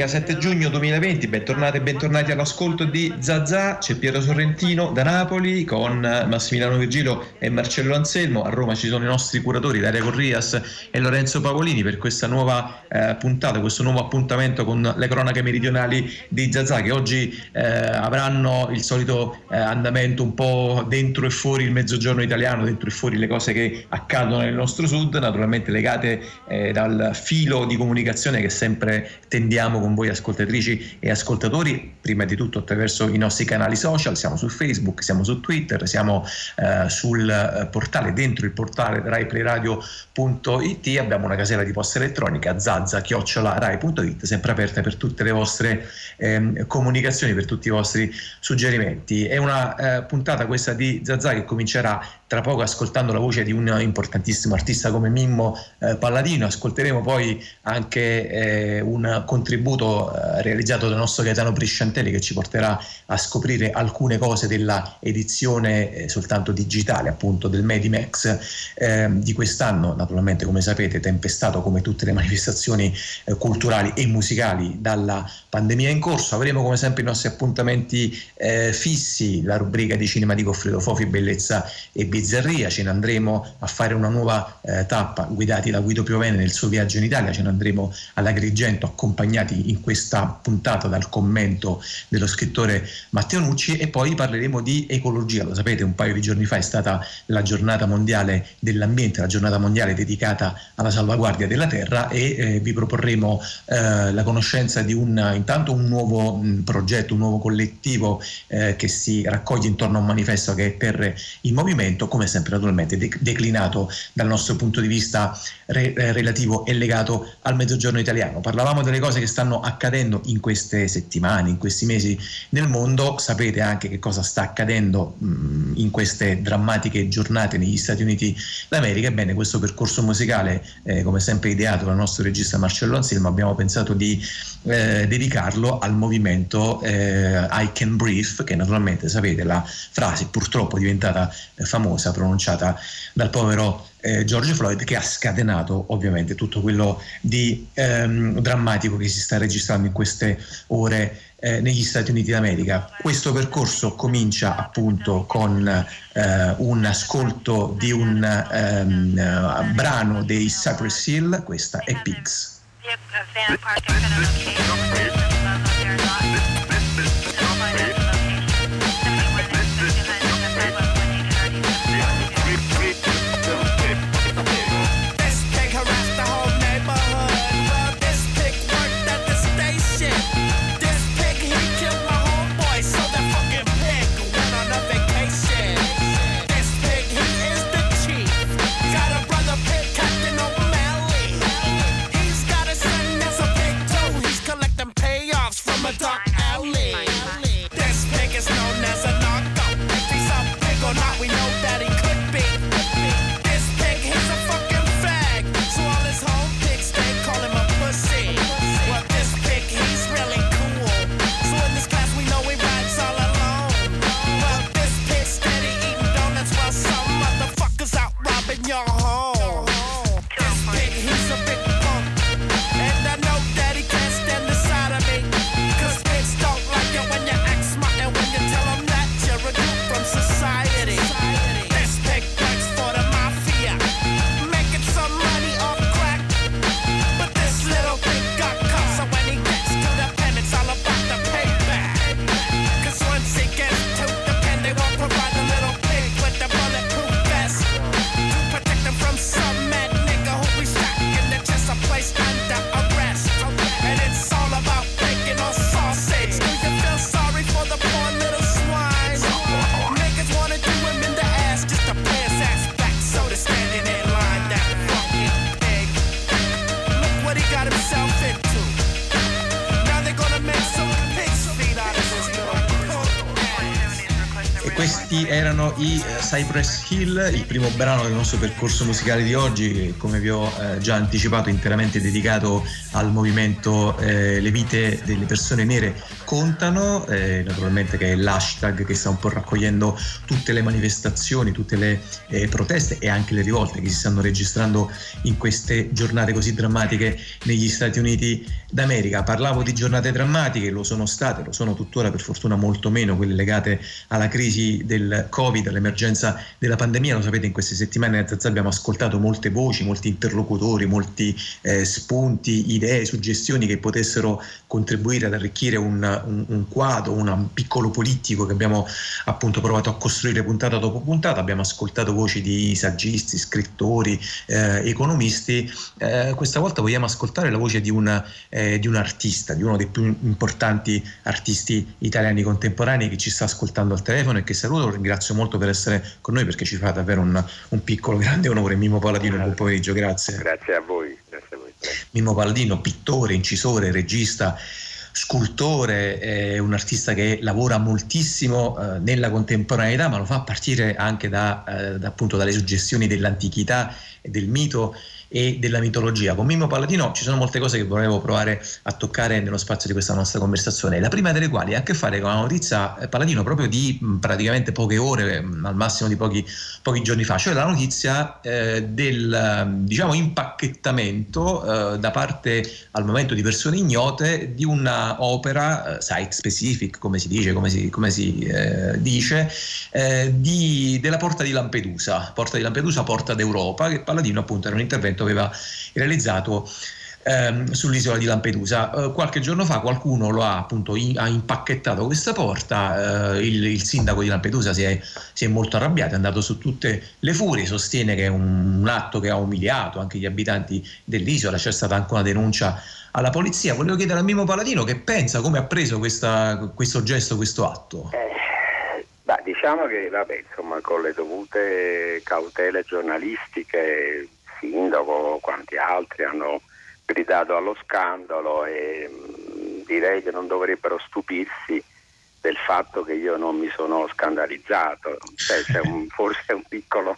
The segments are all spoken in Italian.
domenica 7 giugno 2020, bentornati e bentornati all'ascolto di Zazà, c'è Piero Sorrentino da Napoli con Massimiliano Virgilio e Marcello Anselmo, a Roma ci sono i nostri curatori Daria Corrias e Lorenzo Pavolini per questa nuova eh, puntata, questo nuovo appuntamento con le cronache meridionali di Zazà che oggi eh, avranno il solito eh, andamento un po' dentro e fuori il mezzogiorno italiano, dentro e fuori le cose che accadono nel nostro sud, naturalmente legate eh, dal filo di comunicazione che sempre tendiamo con voi ascoltatrici e ascoltatori, prima di tutto attraverso i nostri canali social, siamo su Facebook, siamo su Twitter, siamo eh, sul eh, portale, dentro il portale raiplayradio.it, abbiamo una casella di posta elettronica zazza-rai.it, sempre aperta per tutte le vostre eh, comunicazioni, per tutti i vostri suggerimenti. È una eh, puntata questa di Zazza che comincerà tra poco ascoltando la voce di un importantissimo artista come Mimmo eh, Palladino, ascolteremo poi anche eh, un contributo eh, realizzato dal nostro Gaetano Prisciantelli che ci porterà a scoprire alcune cose della edizione eh, soltanto digitale appunto del Medimax ehm, di quest'anno, naturalmente come sapete tempestato come tutte le manifestazioni eh, culturali e musicali dalla pandemia in corso. Avremo come sempre i nostri appuntamenti eh, fissi, la rubrica di cinema di Goffredo Fofi, Bellezza e Bizzarria bizzarria, ce ne andremo a fare una nuova eh, tappa guidati da Guido Piovene nel suo viaggio in Italia, ce ne andremo all'Agrigento accompagnati in questa puntata dal commento dello scrittore Matteo Nucci e poi parleremo di ecologia, lo sapete un paio di giorni fa è stata la giornata mondiale dell'ambiente, la giornata mondiale dedicata alla salvaguardia della terra e eh, vi proporremo eh, la conoscenza di un intanto un nuovo mh, progetto, un nuovo collettivo eh, che si raccoglie intorno a un manifesto che è per il movimento come sempre naturalmente declinato dal nostro punto di vista re- eh, relativo e legato al mezzogiorno italiano. Parlavamo delle cose che stanno accadendo in queste settimane, in questi mesi nel mondo, sapete anche che cosa sta accadendo mh, in queste drammatiche giornate negli Stati Uniti d'America. Ebbene, questo percorso musicale, eh, come sempre ideato dal nostro regista Marcello Anselmo, abbiamo pensato di eh, dedicarlo al movimento eh, I Can Breathe, che naturalmente sapete la frase purtroppo diventata eh, famosa, pronunciata dal povero eh, George Floyd, che ha scatenato ovviamente tutto quello di ehm, drammatico che si sta registrando in queste ore eh, negli Stati Uniti d'America. Questo percorso comincia appunto con eh, un ascolto di un ehm, brano dei Cypress Hill, questa è Pigs. Van parked in front of location. erano i Cypress Hill, il primo brano del nostro percorso musicale di oggi, come vi ho eh, già anticipato interamente dedicato al movimento eh, Le vite delle persone nere raccontano, eh, naturalmente che è l'hashtag che sta un po' raccogliendo tutte le manifestazioni, tutte le eh, proteste e anche le rivolte che si stanno registrando in queste giornate così drammatiche negli Stati Uniti d'America. Parlavo di giornate drammatiche, lo sono state, lo sono tuttora per fortuna molto meno quelle legate alla crisi del Covid, all'emergenza della pandemia. Lo sapete, in queste settimane abbiamo ascoltato molte voci, molti interlocutori, molti eh, spunti, idee, suggestioni che potessero contribuire ad arricchire un, un, un quadro, un piccolo politico che abbiamo appunto provato a costruire puntata dopo puntata. Abbiamo ascoltato voci di saggisti, scrittori, eh, economisti. Eh, questa volta vogliamo ascoltare la voce di un, eh, di un artista, di uno dei più importanti artisti italiani contemporanei che ci sta ascoltando al telefono e che saluto. Lo ringrazio molto per essere con noi perché ci fa davvero un, un piccolo grande onore. Mimo Paladino, buon pomeriggio, grazie. Grazie a voi. Grazie a voi. Mimo Paladino, pittore, incisore, regista scultore, è un artista che lavora moltissimo eh, nella contemporaneità, ma lo fa a partire anche da, eh, da, appunto, dalle suggestioni dell'antichità e del mito e della mitologia. Con Mimmo Palladino ci sono molte cose che volevo provare a toccare nello spazio di questa nostra conversazione, la prima delle quali ha a che fare con una notizia eh, Palladino proprio di mh, praticamente poche ore, mh, al massimo di pochi, pochi, giorni fa, cioè la notizia eh, del diciamo, impacchettamento eh, da parte al momento di persone ignote di una opera eh, site specific, come si dice, come si, come si eh, dice, eh, di, della porta di Lampedusa, porta di Lampedusa, porta d'Europa, che Palladino appunto era un intervento progetto aveva realizzato ehm, sull'isola di Lampedusa. Eh, qualche giorno fa qualcuno lo ha appunto in, ha impacchettato questa porta, eh, il, il, sindaco di Lampedusa si è, si è, molto arrabbiato, è andato su tutte le furie, sostiene che è un, un atto che ha umiliato anche gli abitanti dell'isola, c'è stata anche una denuncia alla polizia. Volevo chiedere a Mimo Paladino che pensa, come ha preso questa, questo gesto, questo atto. Eh, diciamo che vabbè, insomma, con le dovute cautele giornalistiche sindaco, quanti altri hanno gridato allo scandalo e mh, direi che non dovrebbero stupirsi del fatto che io non mi sono scandalizzato. Cioè, c'è un, forse un piccolo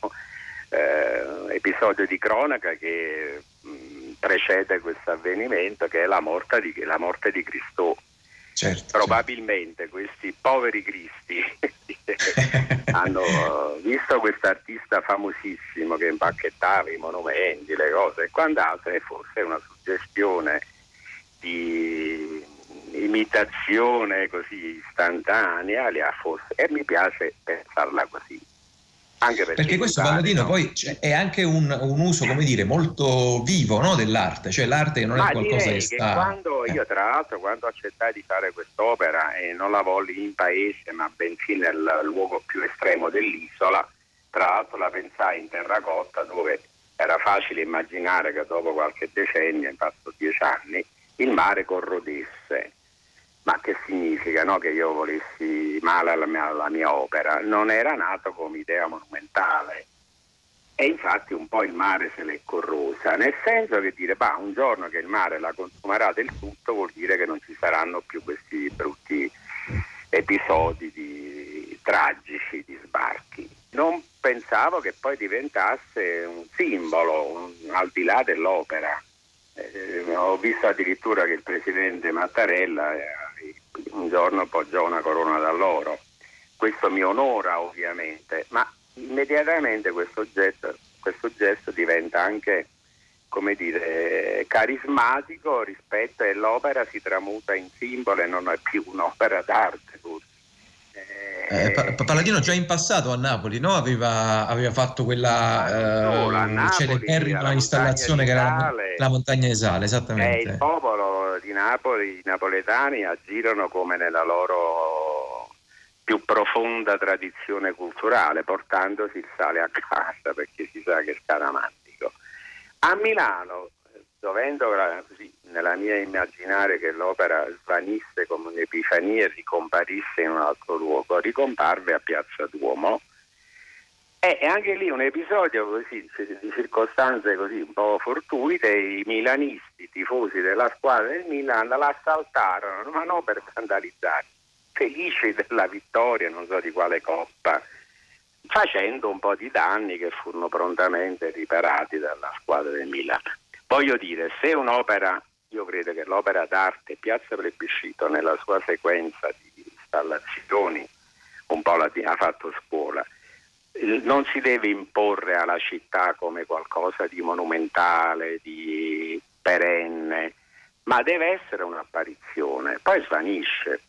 eh, episodio di cronaca che mh, precede questo avvenimento, che è la di, la morte di Cristo. Certo, Probabilmente certo. questi poveri cristi hanno visto questo artista famosissimo che impacchettava i monumenti, le cose e quant'altro, e forse una suggestione di imitazione così istantanea li ha forse, e mi piace pensarla così. Anche perché, perché questo Palladino poi è anche un, un, uso, come dire, molto vivo no, dell'arte, cioè l'arte non Ma è qualcosa che sta... Quando eh. io tra l'altro quando accettai di fare quest'opera e non la volli in paese ma bensì nel luogo più estremo dell'isola, tra l'altro la pensai in terracotta dove era facile immaginare che dopo qualche decennio, in fatto dieci anni, il mare corrodesse ma che significa no? che io volessi male alla mia, alla mia, opera? Non era nato come idea monumentale e infatti un po' il mare se l'è corrosa, nel senso che dire bah, un giorno che il mare la consumerà del tutto vuol dire che non ci saranno più questi brutti episodi di, tragici di sbarchi. Non pensavo che poi diventasse un simbolo un, al di là dell'opera. Eh, ho visto addirittura che il presidente Mattarella eh, un giorno poggiò una corona d'alloro. Questo mi onora ovviamente, ma immediatamente questo gesto, questo gesto diventa anche come dire, carismatico rispetto all'opera si tramuta in simbolo e non è più un'opera d'arte. Eh, eh Palladino già in passato a Napoli no? aveva, aveva, fatto quella eh, celeberrima installazione che era la montagna di Sale, esattamente. il popolo di Napoli, i napoletani agirono come nella loro più profonda tradizione culturale, portandosi il sale a casa perché si sa che è scaramantico. A Milano, dovendo così, nella mia immaginare che l'opera svanisse come un'epifania e ricomparisse in un altro luogo, ricomparve a Piazza Duomo. E anche lì un episodio così, di circostanze così un po' fortuite, i milanisti, tifosi della squadra del Milan, la saltarono, ma non per vandalizzare, felici della vittoria, non so di quale coppa, facendo un po' di danni che furono prontamente riparati dalla squadra del Milan. Voglio dire, se un'opera io credo che l'opera d'arte Piazza Plebiscito nella sua sequenza di installazioni, un po' la ha fatto scuola, non si deve imporre alla città come qualcosa di monumentale, di perenne, ma deve essere un'apparizione, poi svanisce.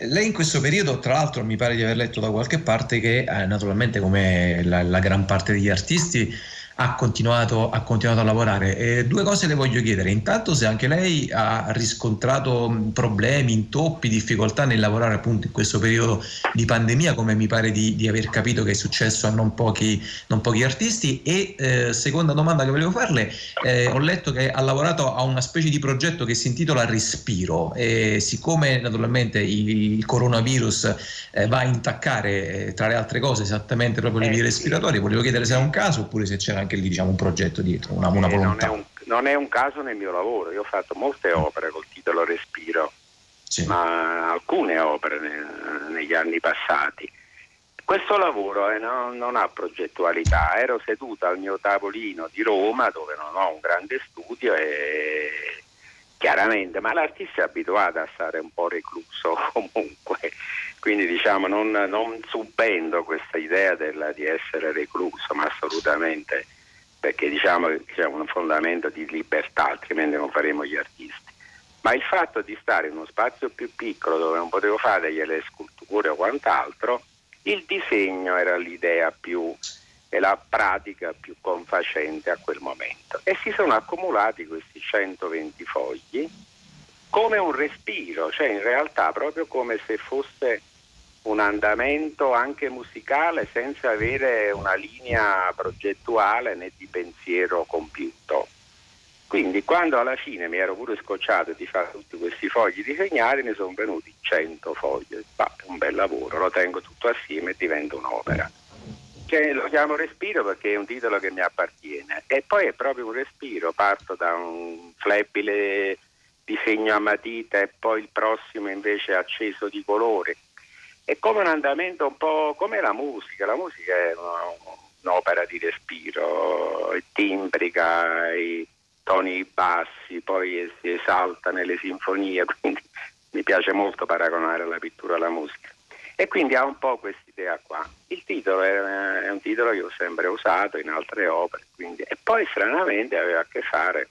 Lei in questo periodo, tra l'altro, mi pare di aver letto da qualche parte che eh, naturalmente come la, la gran parte degli artisti ha continuato, ha continuato a lavorare. E due cose le voglio chiedere. Intanto se anche lei ha riscontrato problemi, intoppi, difficoltà nel lavorare appunto in questo periodo di pandemia, come mi pare di, di aver capito che è successo a non pochi, non pochi artisti. E eh, seconda domanda che volevo farle, eh, ho letto che ha lavorato a una specie di progetto che si intitola Respiro e siccome naturalmente il, coronavirus eh, va a intaccare eh, tra le altre cose esattamente proprio le vie eh, respiratorie, volevo chiedere se è un caso oppure se c'era anche lì diciamo, un progetto dietro, una, una volontà. Non è, un, non è, un, caso nel mio lavoro, io ho fatto molte opere col titolo Respiro, sì. ma alcune opere ne, negli anni passati. Questo lavoro eh, no, non ha progettualità, ero seduto al mio tavolino di Roma dove non ho un grande studio e chiaramente, ma l'artista è abituato a stare un po' recluso comunque, quindi diciamo non, non subendo questa idea della, di essere recluso, ma assolutamente perché diciamo che c'è un fondamento di libertà, altrimenti non faremo gli artisti. Ma il fatto di stare in uno spazio più piccolo dove non potevo fare delle sculture o quant'altro, il disegno era l'idea più e la pratica più confacente a quel momento. E si sono accumulati questi 120 fogli come un respiro, cioè in realtà proprio come se fosse un andamento anche musicale senza avere una linea progettuale né di pensiero compiuto. Quindi quando alla fine mi ero pure scocciato di fare tutti questi fogli disegnati ne sono venuti 100 fogli, bah, un bel lavoro, lo tengo tutto assieme e diventa un'opera. Cioè, lo chiamo respiro perché è un titolo che mi appartiene e poi è proprio un respiro, parto da un flebile disegno a matita e poi il prossimo invece acceso di colore è come un andamento un po' come la musica, la musica è un'opera di respiro, è timbrica, i toni bassi, poi si esalta nelle sinfonie, quindi mi piace molto paragonare la pittura alla musica. E quindi ha un po' questa idea qua. Il titolo è, è, un titolo che ho sempre usato in altre opere, quindi, e poi stranamente aveva a che fare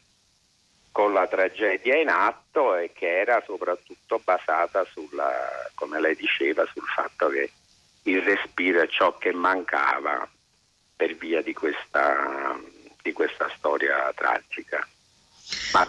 con la tragedia in atto e che era soprattutto basata sulla, come lei diceva, sul fatto che il respiro è ciò che mancava per via di questa, di questa storia tragica.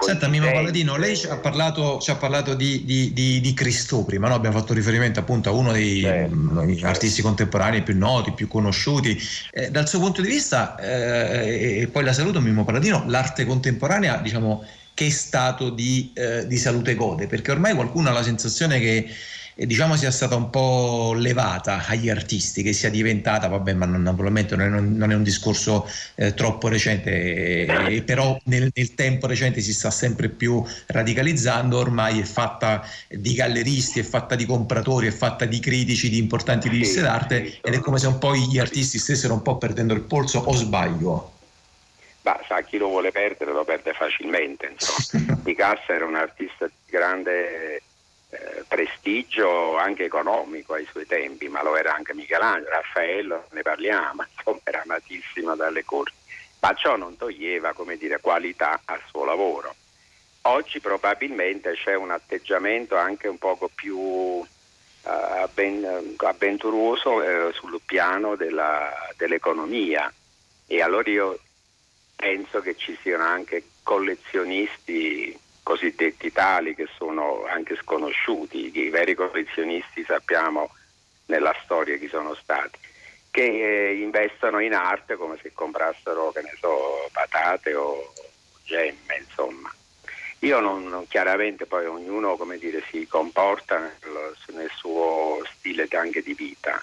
Senta Mimo Paladino, lei ci ha parlato, ci ha parlato di, di, di, di, Cristo prima, no? abbiamo fatto riferimento appunto a uno dei certo, certo. artisti contemporanei più noti, più conosciuti. Eh, dal suo punto di vista, eh, e poi la saluto Mimo Paladino, l'arte contemporanea diciamo, che stato di, eh, di salute gode, perché ormai qualcuno ha la sensazione che eh, diciamo sia stata un po' levata agli artisti, che sia diventata, vabbè, ma non, naturalmente non è, non è un discorso eh, troppo recente, eh, però nel, nel, tempo recente si sta sempre più radicalizzando, ormai è fatta di galleristi, è fatta di compratori, è fatta di critici di importanti riviste d'arte ed è come se un po' gli artisti stessero un po' perdendo il polso, o sbaglio? Bah, sa, chi lo vuole perdere lo perde facilmente. Picasso era un artista di grande eh, prestigio anche economico ai suoi tempi, ma lo era anche Michelangelo, Raffaello, ne parliamo, insomma era amatissimo dalle corti. Ma ciò non toglieva come dire, qualità al suo lavoro. Oggi probabilmente c'è un atteggiamento anche un poco più eh, avventuroso eh, sul piano della, dell'economia e allora io penso che ci siano anche collezionisti cosiddetti tali che sono anche sconosciuti, i veri collezionisti sappiamo nella storia chi sono stati, che eh, investono in arte come se comprassero, che ne so, patate o gemme, insomma. Io non, non chiaramente poi ognuno come dire, si comporta nel, nel suo stile anche di vita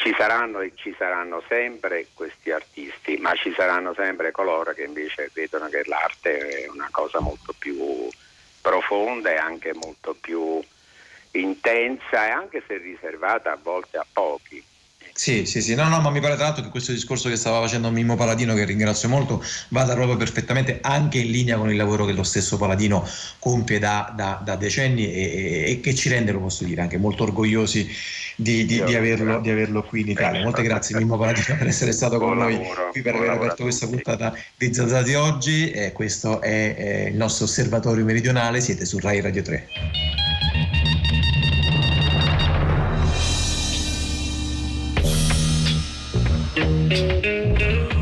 ci saranno e ci saranno sempre questi artisti, ma ci saranno sempre coloro che invece vedono che l'arte è una cosa molto più profonda e anche molto più intensa e anche se riservata a volte a pochi. Sì, sì, sì, no, no, ma mi pare tra l'altro che questo discorso che stava facendo Mimmo Paladino, che ringrazio molto, vada proprio perfettamente anche in linea con il lavoro che lo stesso Paladino compie da, da, da decenni e, e, che ci rende, lo posso dire, anche molto orgogliosi di, di, di, averlo, di averlo, qui in Italia. Molte grazie Mimmo Paladino per essere stato con noi qui per aver aperto questa puntata di Zazzati oggi. Eh, questo è, è il nostro osservatorio meridionale, siete su Rai Radio 3. Música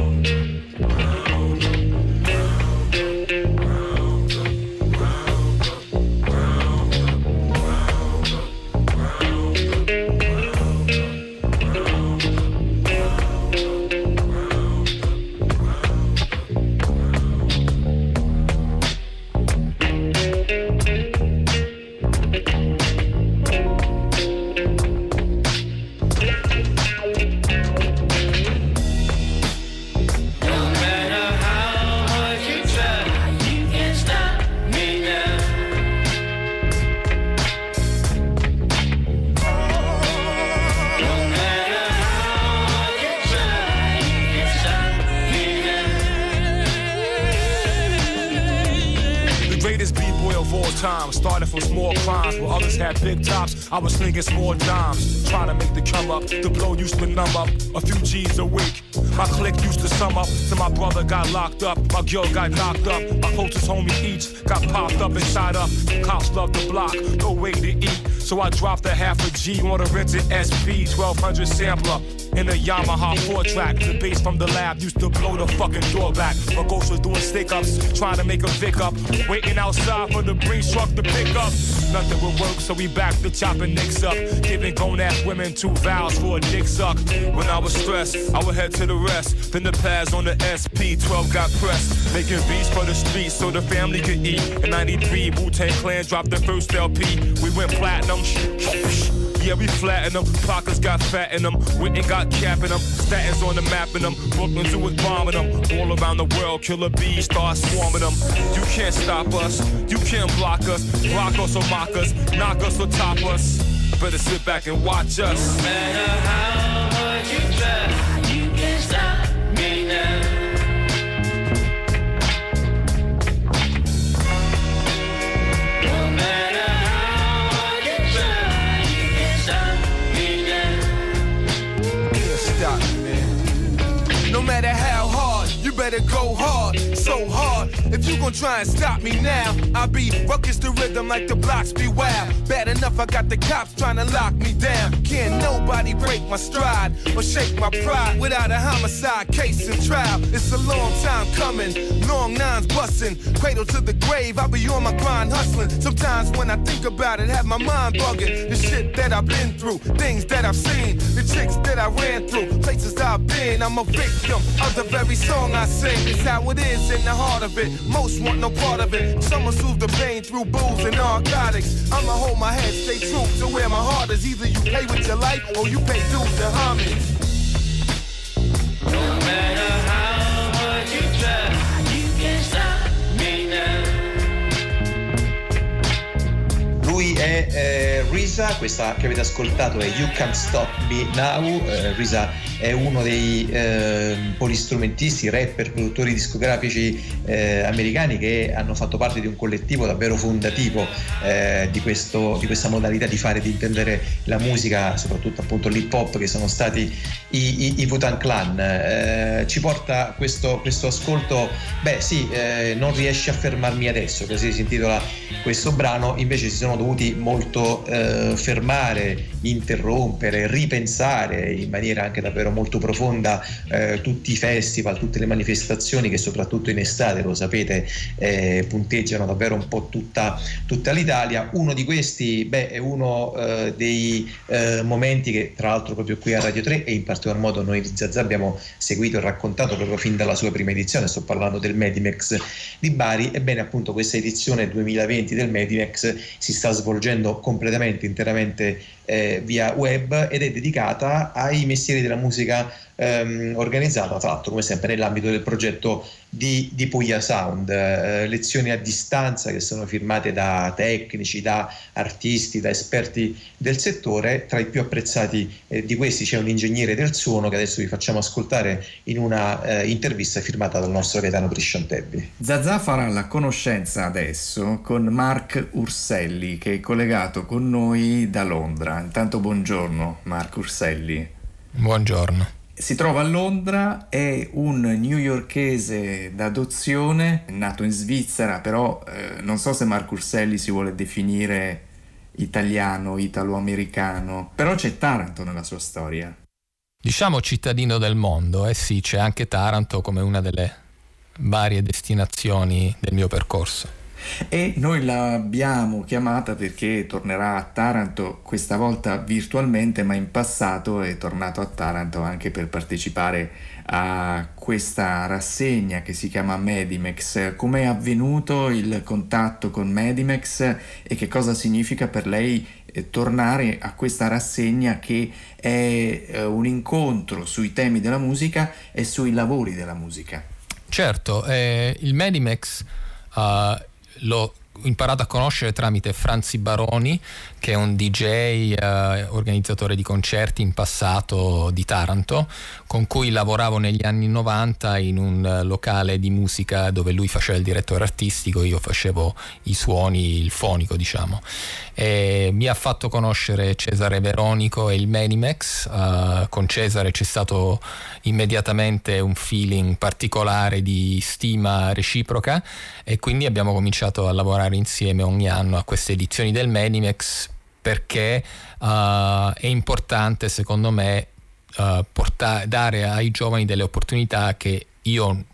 I was slinging small dimes, trying to make the come up. The blow used to numb up a few G's a week. My clique used to sum up till my brother got locked up, my girl got knocked up, my closest homie each got popped up inside up. Cops love the block, no way to eat. So I dropped a half a G on a rented SP 1200 sampler in a Yamaha 4 track. The bass from the lab used to blow the fucking door back. My ghost was doing stick ups, trying to make a pick up. Waiting outside for the breeze truck to pick up. Nothing would work, so we back to chopping nicks up. Giving grown ass women two vows for a dick suck. When I was stressed, I would head to the rest. Then the pads on the SP 12 got pressed. Making beats for the streets so the family could eat. In 93, Wu Tang Clan dropped their first LP. We went platinum. Yeah, we flatten them. Pockets got fat in them. Witten got cap in them. Statins on the map in them. Brooklyn Zoo is bombing them. All around the world, killer bees start swarming them. You can't stop us. You can't block us. Rock us or mock us. Knock us or top us. Better sit back and watch us. No matter how No matter how better go hard, so hard. If you gon' try and stop me now, I'll be ruckus the rhythm like the blocks be wild. Bad enough, I got the cops trying to lock me down. Can't nobody break my stride or shake my pride without a homicide case and trial. It's a long time coming, long nines busting, cradle to the grave. I'll be on my grind hustling. Sometimes when I think about it, have my mind bugging. The shit that I've been through, things that I've seen, the chicks that I ran through, places I've been. I'm a victim of the very song I sing. It's how it is in the heart of it. Most want no part of it. Some will soothe the pain through booze and narcotics. I'ma hold my head, stay true to where my heart is. Either you pay with your life or you pay dues and homage. Lui è eh, Risa, questa che avete ascoltato è You Can't Stop Me Now. Eh, Risa è uno dei eh, polistrumentisti, rapper, produttori discografici eh, americani che hanno fatto parte di un collettivo davvero fondativo eh, di, questo, di, questa modalità di fare, di intendere la musica, soprattutto appunto l'hip hop, che sono stati i, i, i Wutan Clan. Eh, ci porta questo, questo, ascolto, beh sì, non riesci a fermarmi adesso, così si intitola questo brano, invece si sono dovuti molto eh, fermare, interrompere, ripensare in maniera anche davvero davvero molto profonda eh, tutti i festival, tutte le manifestazioni che soprattutto in estate, lo sapete, eh, punteggiano davvero un po' tutta, tutta l'Italia. Uno di questi beh, è uno eh, dei eh, momenti che tra l'altro proprio qui a Radio 3 e in particolar modo noi di Zazza abbiamo seguito e raccontato proprio fin dalla sua prima edizione, sto parlando del Medimex di Bari, ebbene appunto questa edizione 2020 del Medimex si sta svolgendo completamente, interamente eh, via web ed è dedicata ai mestieri della musica ehm, organizzata tra l'altro come sempre nell'ambito del progetto di, di Puglia Sound, eh, lezioni a distanza che sono firmate da tecnici, da artisti, da esperti del settore, tra i più apprezzati eh, di questi c'è un ingegnere del suono che adesso vi facciamo ascoltare in una eh, intervista firmata dal nostro Gaetano Prisciantebbi. Zazà farà la conoscenza adesso con Mark Urselli che è collegato con noi da Londra. Intanto buongiorno Mark Urselli. Buongiorno si trova a Londra, è un newyorkese d'adozione, nato in Svizzera, però eh, non so se Marco Urselli si vuole definire italiano, italo-americano, però c'è Taranto nella sua storia. Diciamo cittadino del mondo, eh sì, c'è anche Taranto come una delle varie destinazioni del mio percorso. E noi l'abbiamo chiamata perché tornerà a Taranto, questa volta virtualmente, ma in passato è tornato a Taranto anche per partecipare a questa rassegna che si chiama Medimex. Come è avvenuto il contatto con Medimex e che cosa significa per lei eh, tornare a questa rassegna che è eh, un incontro sui temi della musica e sui lavori della musica? Certo, eh, il Medimex uh, l'ho imparato a conoscere tramite Franzi Baroni, che è un DJ, eh, organizzatore di concerti in passato di Taranto, con cui lavoravo negli anni 90 in un locale di musica dove lui faceva il direttore artistico, io facevo i suoni, il fonico diciamo. E mi ha fatto conoscere Cesare Veronico e il Menimex, uh, con Cesare c'è stato immediatamente un feeling particolare di stima reciproca e quindi abbiamo cominciato a lavorare insieme ogni anno a queste edizioni del Menimex perché uh, è importante secondo me uh, portare, dare ai giovani delle opportunità che io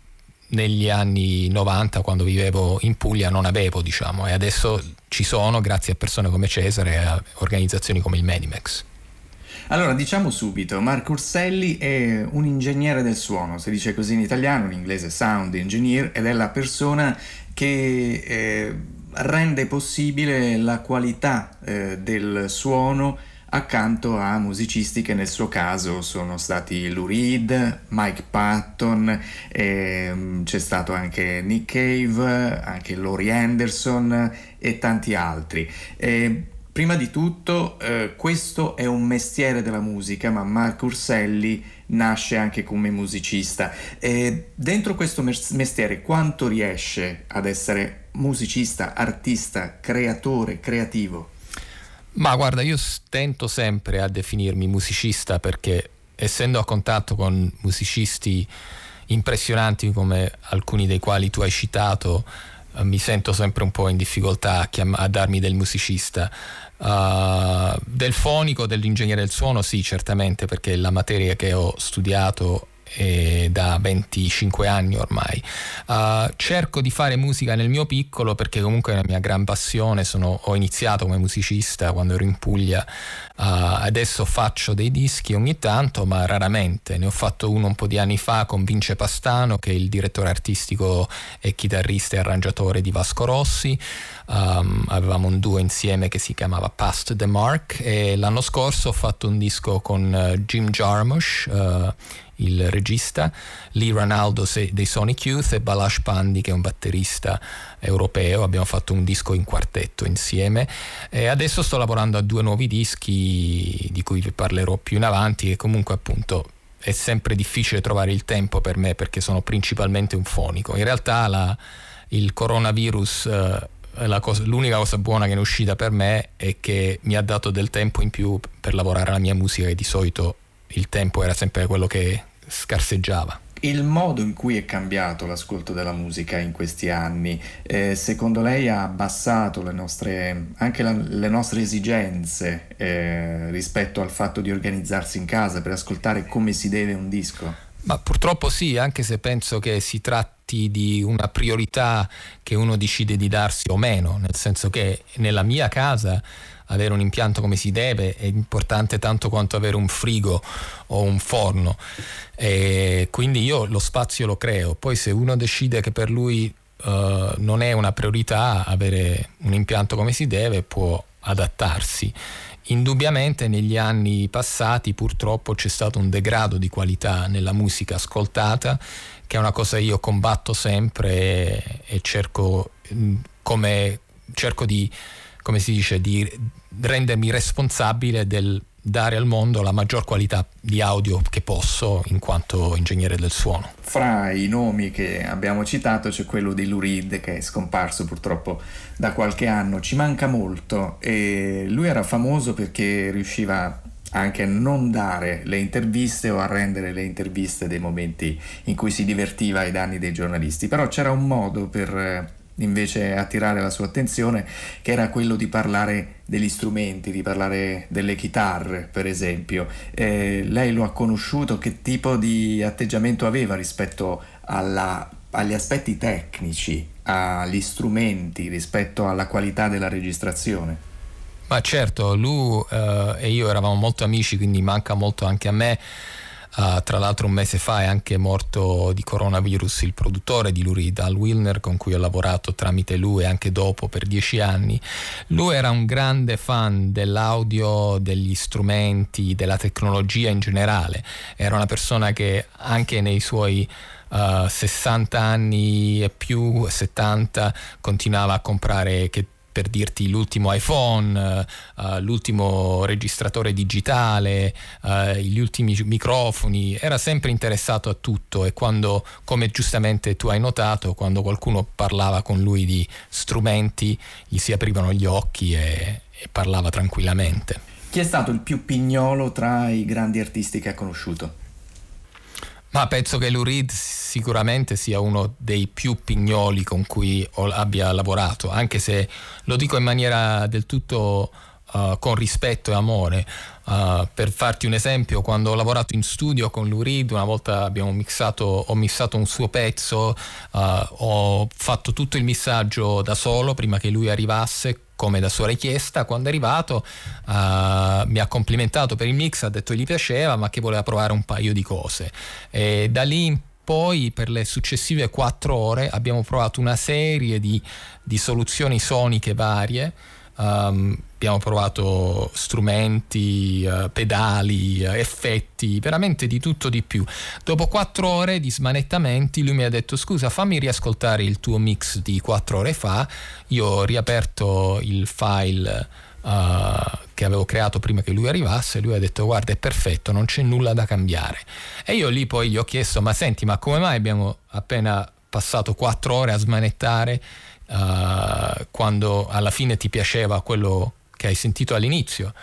negli anni 90 quando vivevo in Puglia non avevo diciamo e adesso ci sono grazie a persone come Cesare e a organizzazioni come il Medimex. Allora, diciamo subito, Marco Urselli è un ingegnere del suono, si dice così in italiano, in inglese sound engineer, ed è la persona che eh, rende possibile la qualità eh, del suono accanto a musicisti che nel suo caso sono stati Lou Reed, Mike Patton, ehm, c'è stato anche Nick Cave, anche Laurie Anderson e tanti altri. E prima di tutto eh, questo è un mestiere della musica, ma Marco Urselli nasce anche come musicista. E dentro questo mestiere quanto riesce ad essere musicista, artista, creatore, creativo? Ma guarda, io stento sempre a definirmi musicista perché essendo a contatto con musicisti impressionanti come alcuni dei quali tu hai citato, eh, mi sento sempre un po' in difficoltà a, chiam- a darmi del musicista. Uh, del fonico, dell'ingegnere del suono, sì, certamente, perché la materia che ho studiato eh, da 25 anni ormai. Uh, cerco di fare musica nel mio piccolo perché comunque è una mia gran passione, Sono, ho iniziato come musicista quando ero in Puglia, uh, adesso faccio dei dischi ogni tanto ma raramente, ne ho fatto uno un po' di anni fa con Vince Pastano che è il direttore artistico e chitarrista e arrangiatore di Vasco Rossi. Um, avevamo un duo insieme che si chiamava Past the Mark e l'anno scorso ho fatto un disco con uh, Jim Jarmusch uh, il regista, Lee Ranaldo dei Sonic Youth e Balash Pandi che è un batterista europeo, abbiamo fatto un disco in quartetto insieme e adesso sto lavorando a due nuovi dischi di cui vi parlerò più in avanti e comunque appunto è sempre difficile trovare il tempo per me perché sono principalmente un fonico. In realtà la, il coronavirus eh, Cosa, l'unica cosa buona che ne è uscita per me è che mi ha dato del tempo in più per lavorare alla mia musica che di solito il tempo era sempre quello che scarseggiava. Il modo in cui è cambiato l'ascolto della musica in questi anni, eh, secondo lei ha abbassato le nostre, anche la, le nostre esigenze eh, rispetto al fatto di organizzarsi in casa per ascoltare come si deve un disco? Ma purtroppo sì, anche se penso che si tratti di una priorità che uno decide di darsi o meno, nel senso che nella mia casa avere un impianto come si deve è importante tanto quanto avere un frigo o un forno. E quindi io lo spazio lo creo, poi se uno decide che per lui uh, non è una priorità avere un impianto come si deve, può adattarsi. Indubbiamente negli anni passati purtroppo c'è stato un degrado di qualità nella musica ascoltata, che è una cosa che io combatto sempre e, e cerco, mm, come, cerco di, come si dice, di rendermi responsabile del dare al mondo la maggior qualità di audio che posso in quanto ingegnere del suono. Fra i nomi che abbiamo citato c'è quello di Lurid che è scomparso purtroppo da qualche anno, ci manca molto e lui era famoso perché riusciva anche a non dare le interviste o a rendere le interviste dei momenti in cui si divertiva ai danni dei giornalisti, però c'era un modo per invece attirare la sua attenzione, che era quello di parlare degli strumenti, di parlare delle chitarre, per esempio. Eh, lei lo ha conosciuto, che tipo di atteggiamento aveva rispetto alla, agli aspetti tecnici, agli strumenti, rispetto alla qualità della registrazione? Ma certo, lui eh, e io eravamo molto amici, quindi manca molto anche a me. Uh, tra l'altro un mese fa è anche morto di coronavirus il produttore di Lurid, Al Wilner, con cui ho lavorato tramite lui anche dopo per dieci anni. Lui era un grande fan dell'audio, degli strumenti, della tecnologia in generale. Era una persona che anche nei suoi uh, 60 anni e più, 70, continuava a comprare che per dirti l'ultimo iPhone, uh, l'ultimo registratore digitale, uh, gli ultimi microfoni, era sempre interessato a tutto e quando, come giustamente tu hai notato, quando qualcuno parlava con lui di strumenti, gli si aprivano gli occhi e, e parlava tranquillamente. Chi è stato il più pignolo tra i grandi artisti che ha conosciuto? Ma penso che Lurid sicuramente sia uno dei più pignoli con cui abbia lavorato, anche se lo dico in maniera del tutto uh, con rispetto e amore. Uh, per farti un esempio, quando ho lavorato in studio con Lurid, una volta abbiamo mixato, ho missato un suo pezzo, uh, ho fatto tutto il missaggio da solo prima che lui arrivasse come da sua richiesta, quando è arrivato uh, mi ha complimentato per il mix, ha detto che gli piaceva ma che voleva provare un paio di cose. E da lì in poi per le successive quattro ore abbiamo provato una serie di, di soluzioni soniche varie Um, abbiamo provato strumenti, uh, pedali, uh, effetti, veramente di tutto di più. Dopo quattro ore di smanettamenti lui mi ha detto scusa fammi riascoltare il tuo mix di quattro ore fa, io ho riaperto il file uh, che avevo creato prima che lui arrivasse, lui ha detto guarda è perfetto, non c'è nulla da cambiare. E io lì poi gli ho chiesto ma senti ma come mai abbiamo appena passato quattro ore a smanettare? Uh, quando alla fine ti piaceva quello che hai sentito all'inizio.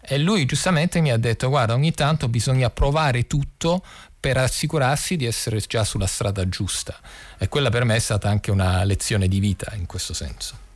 E lui giustamente mi ha detto guarda ogni tanto bisogna provare tutto per assicurarsi di essere già sulla strada giusta. E quella per me è stata anche una lezione di vita in questo senso.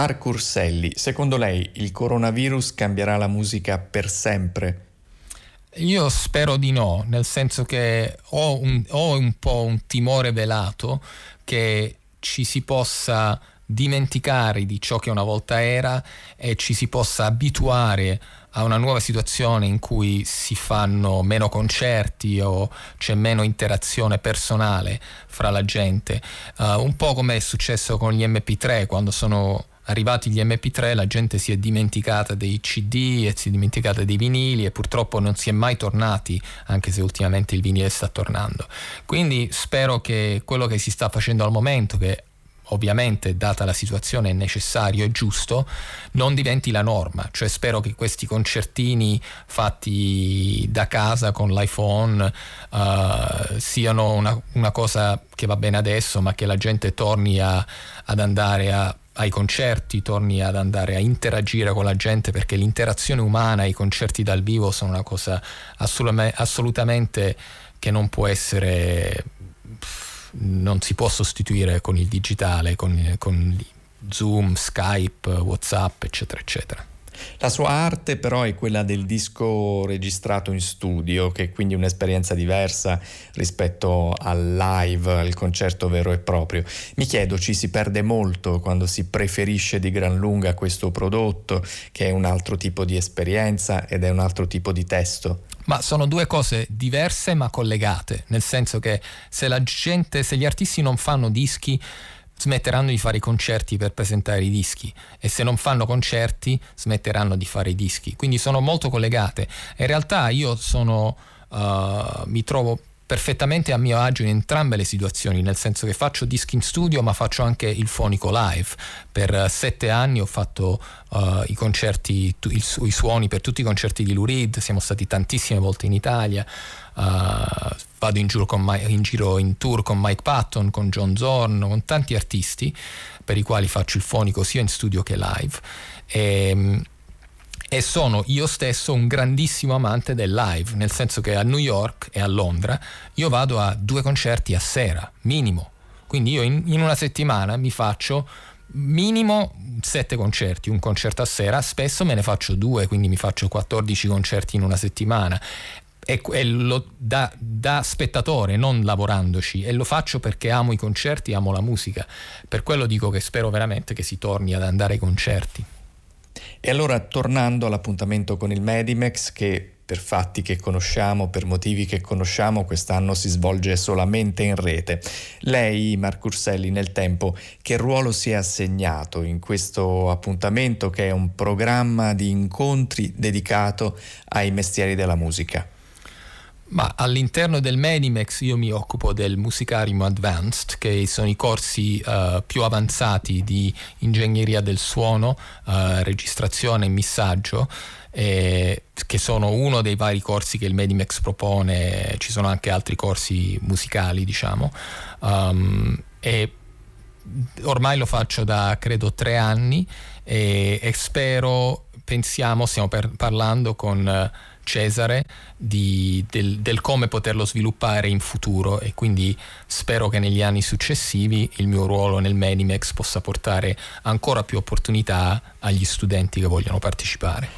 Marco Urselli, secondo lei il coronavirus cambierà la musica per sempre? Io spero di no, nel senso che ho un, ho un po' un timore velato che ci si possa dimenticare di ciò che una volta era e ci si possa abituare a una nuova situazione in cui si fanno meno concerti o c'è meno interazione personale fra la gente, uh, un po' come è successo con gli MP3 quando sono arrivati gli MP3 la gente si è dimenticata dei CD e si è dimenticata dei vinili e purtroppo non si è mai tornati anche se ultimamente il vinile sta tornando quindi spero che quello che si sta facendo al momento che ovviamente data la situazione è necessario e giusto, non diventi la norma. Cioè spero che questi concertini fatti da casa con l'iPhone uh, siano una, una, cosa che va bene adesso, ma che la gente torni a, ad andare a ai concerti, torni ad andare a interagire con la gente perché l'interazione umana, i concerti dal vivo sono una cosa assolutamente che non può essere non si può sostituire con il digitale, con, con Zoom, Skype, Whatsapp, eccetera, eccetera. La sua arte però è quella del disco registrato in studio, che è quindi un'esperienza diversa rispetto al live, al concerto vero e proprio. Mi chiedo, ci si perde molto quando si preferisce di gran lunga questo prodotto, che è un altro tipo di esperienza ed è un altro tipo di testo? Ma sono due cose diverse ma collegate, nel senso che se la gente, se gli artisti non fanno dischi, smetteranno di fare i concerti per presentare i dischi e se non fanno concerti smetteranno di fare i dischi. Quindi sono molto collegate. In realtà io sono, uh, mi trovo perfettamente a mio agio in entrambe le situazioni, nel senso che faccio dischi in studio ma faccio anche il fonico live. Per sette anni ho fatto uh, i concerti, tu, il, i suoni per tutti i concerti di Lou Reed, siamo stati tantissime volte in Italia, uh, vado in giro, My, in giro, in tour con Mike Patton, con John Zorn, con tanti artisti per i quali faccio il fonico sia in studio che live. E, ehm, e sono io stesso un grandissimo amante del live, nel senso che a New York e a Londra io vado a due concerti a sera, minimo. Quindi io in, in una settimana mi faccio minimo sette concerti, un concerto a sera, spesso me ne faccio due, quindi mi faccio 14 concerti in una settimana. E, e lo, da, da, spettatore, non lavorandoci, e lo faccio perché amo i concerti, amo la musica. Per quello dico che spero veramente che si torni ad andare ai concerti. E allora tornando all'appuntamento con il Medimex che per fatti che conosciamo, per motivi che conosciamo, quest'anno si svolge solamente in rete. Lei, Marco Urselli, nel tempo, che ruolo si è assegnato in questo appuntamento che è un programma di incontri dedicato ai mestieri della musica? Ma all'interno del Medimex io mi occupo del Musicarium Advanced, che sono i corsi uh, più avanzati di ingegneria del suono, uh, registrazione e missaggio, eh, che sono uno dei vari corsi che il Medimex propone, ci sono anche altri corsi musicali, diciamo. Um, e ormai lo faccio da credo tre anni e, e spero, pensiamo, stiamo per, parlando con Cesare di, del, del, come poterlo sviluppare in futuro e quindi spero che negli anni successivi il mio ruolo nel Medimex possa portare ancora più opportunità agli studenti che vogliono partecipare.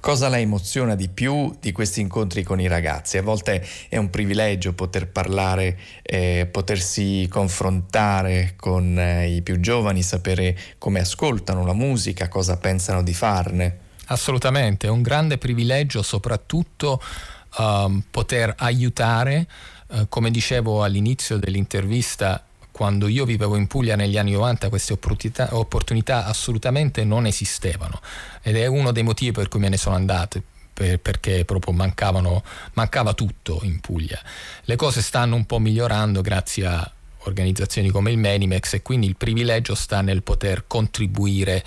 Cosa la emoziona di più di questi incontri con i ragazzi? A volte è un privilegio poter parlare, eh, potersi confrontare con eh, i più giovani, sapere come ascoltano la musica, cosa pensano di farne. Assolutamente, è un grande privilegio soprattutto um, poter aiutare, uh, come dicevo all'inizio dell'intervista, quando io vivevo in Puglia negli anni 90 queste opportunità, opportunità assolutamente non esistevano ed è uno dei motivi per cui me ne sono andato perché proprio mancava tutto in Puglia. Le cose stanno un po' migliorando grazie a organizzazioni come il Menimex e quindi il privilegio sta nel poter contribuire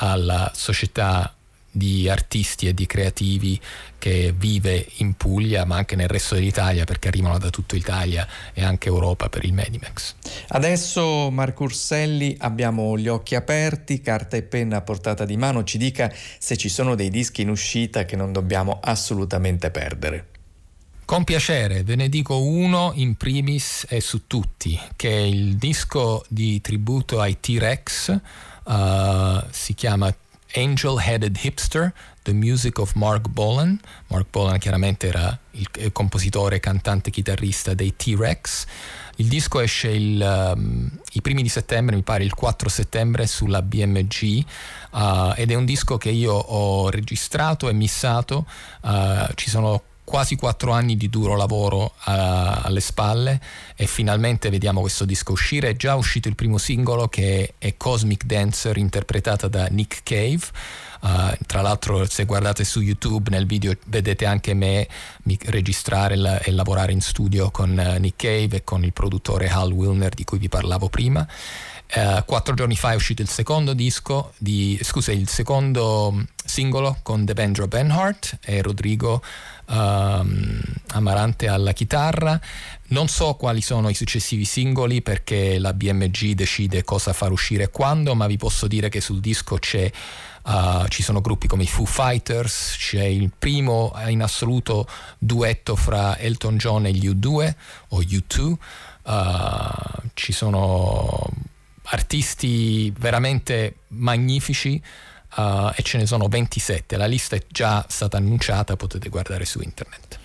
alla società di artisti e di creativi che vive in Puglia ma anche nel resto dell'Italia perché arrivano da tutta Italia e anche Europa per il Medimex. Adesso Marco Urselli abbiamo gli occhi aperti, carta e penna a portata di mano, ci dica se ci sono dei dischi in uscita che non dobbiamo assolutamente perdere. Con piacere, ve ne dico uno in primis e su tutti, che è il disco di tributo ai T-Rex uh, si chiama Angel Headed Hipster, The Music of Mark Bolan. Mark Bolan chiaramente era il, il compositore, cantante, chitarrista dei T-Rex. Il disco esce il, um, i primi di settembre, mi pare il 4 settembre sulla BMG uh, ed è un disco che io ho registrato e missato. Uh, ci sono quasi quattro anni di duro lavoro uh, alle spalle e finalmente vediamo questo disco uscire. È già uscito il primo singolo che è Cosmic Dancer interpretata da Nick Cave. Uh, tra l'altro se guardate su YouTube nel video vedete anche me registrare la, e lavorare in studio con uh, Nick Cave e con il produttore Hal Wilner di cui vi parlavo prima. Uh, quattro giorni fa è uscito il secondo disco, di, scusa, il secondo singolo con Devendra Benhart e Rodrigo Amarante alla chitarra. Non so quali sono i successivi singoli perché la BMG decide cosa far uscire e quando, ma vi posso dire che sul disco c'è Uh, ci sono gruppi come i Foo Fighters, c'è il primo in assoluto duetto fra Elton John e gli U2 o U2, uh, ci sono artisti veramente magnifici uh, e ce ne sono 27, la lista è già stata annunciata, potete guardare su internet.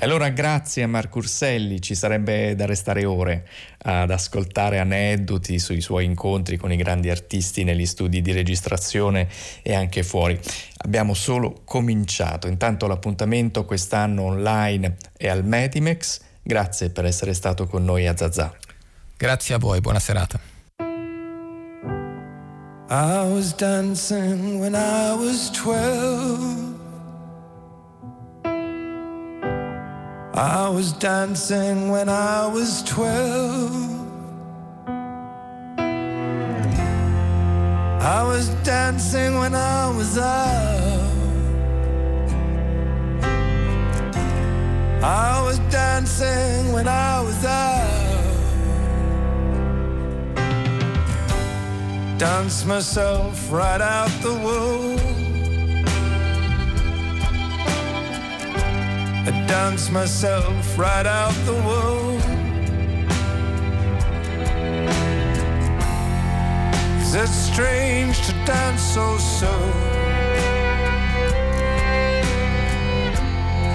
E allora grazie a Marco Urselli, ci sarebbe da restare ore ad ascoltare aneddoti sui suoi incontri con i grandi artisti negli studi di registrazione e anche fuori. Abbiamo solo cominciato, intanto l'appuntamento quest'anno online è al Medimex. Grazie per essere stato con noi a Zazà. Grazie a voi, buona serata. I was dancing when I was 12 I was dancing when I was 12. I was dancing when I was out. I was dancing when I was out. Dance myself right out the womb. I dance myself right out the womb. Is it strange to dance so soon?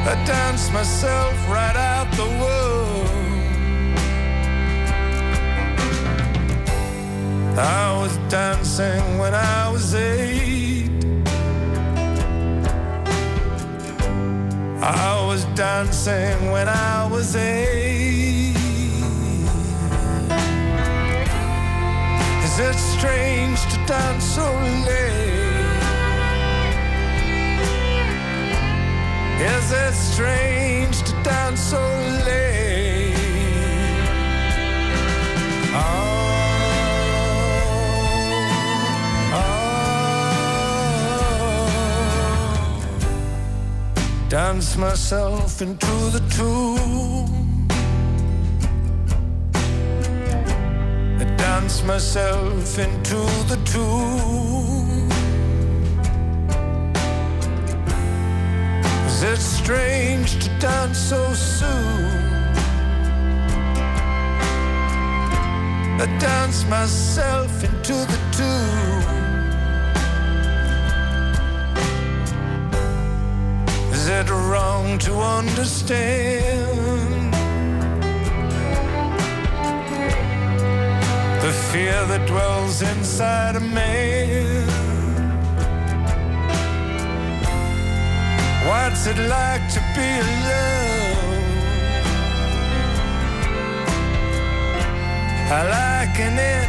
I dance myself right out the womb. I was dancing when I was eight. I was dancing when I was eight. Is it strange to dance so late? Is it strange to dance so late? Dance myself into the tomb. I dance myself into the tomb. Is it strange to dance so soon? I dance myself into the tomb. Is it wrong to understand the fear that dwells inside a man? What's it like to be alone? I liken it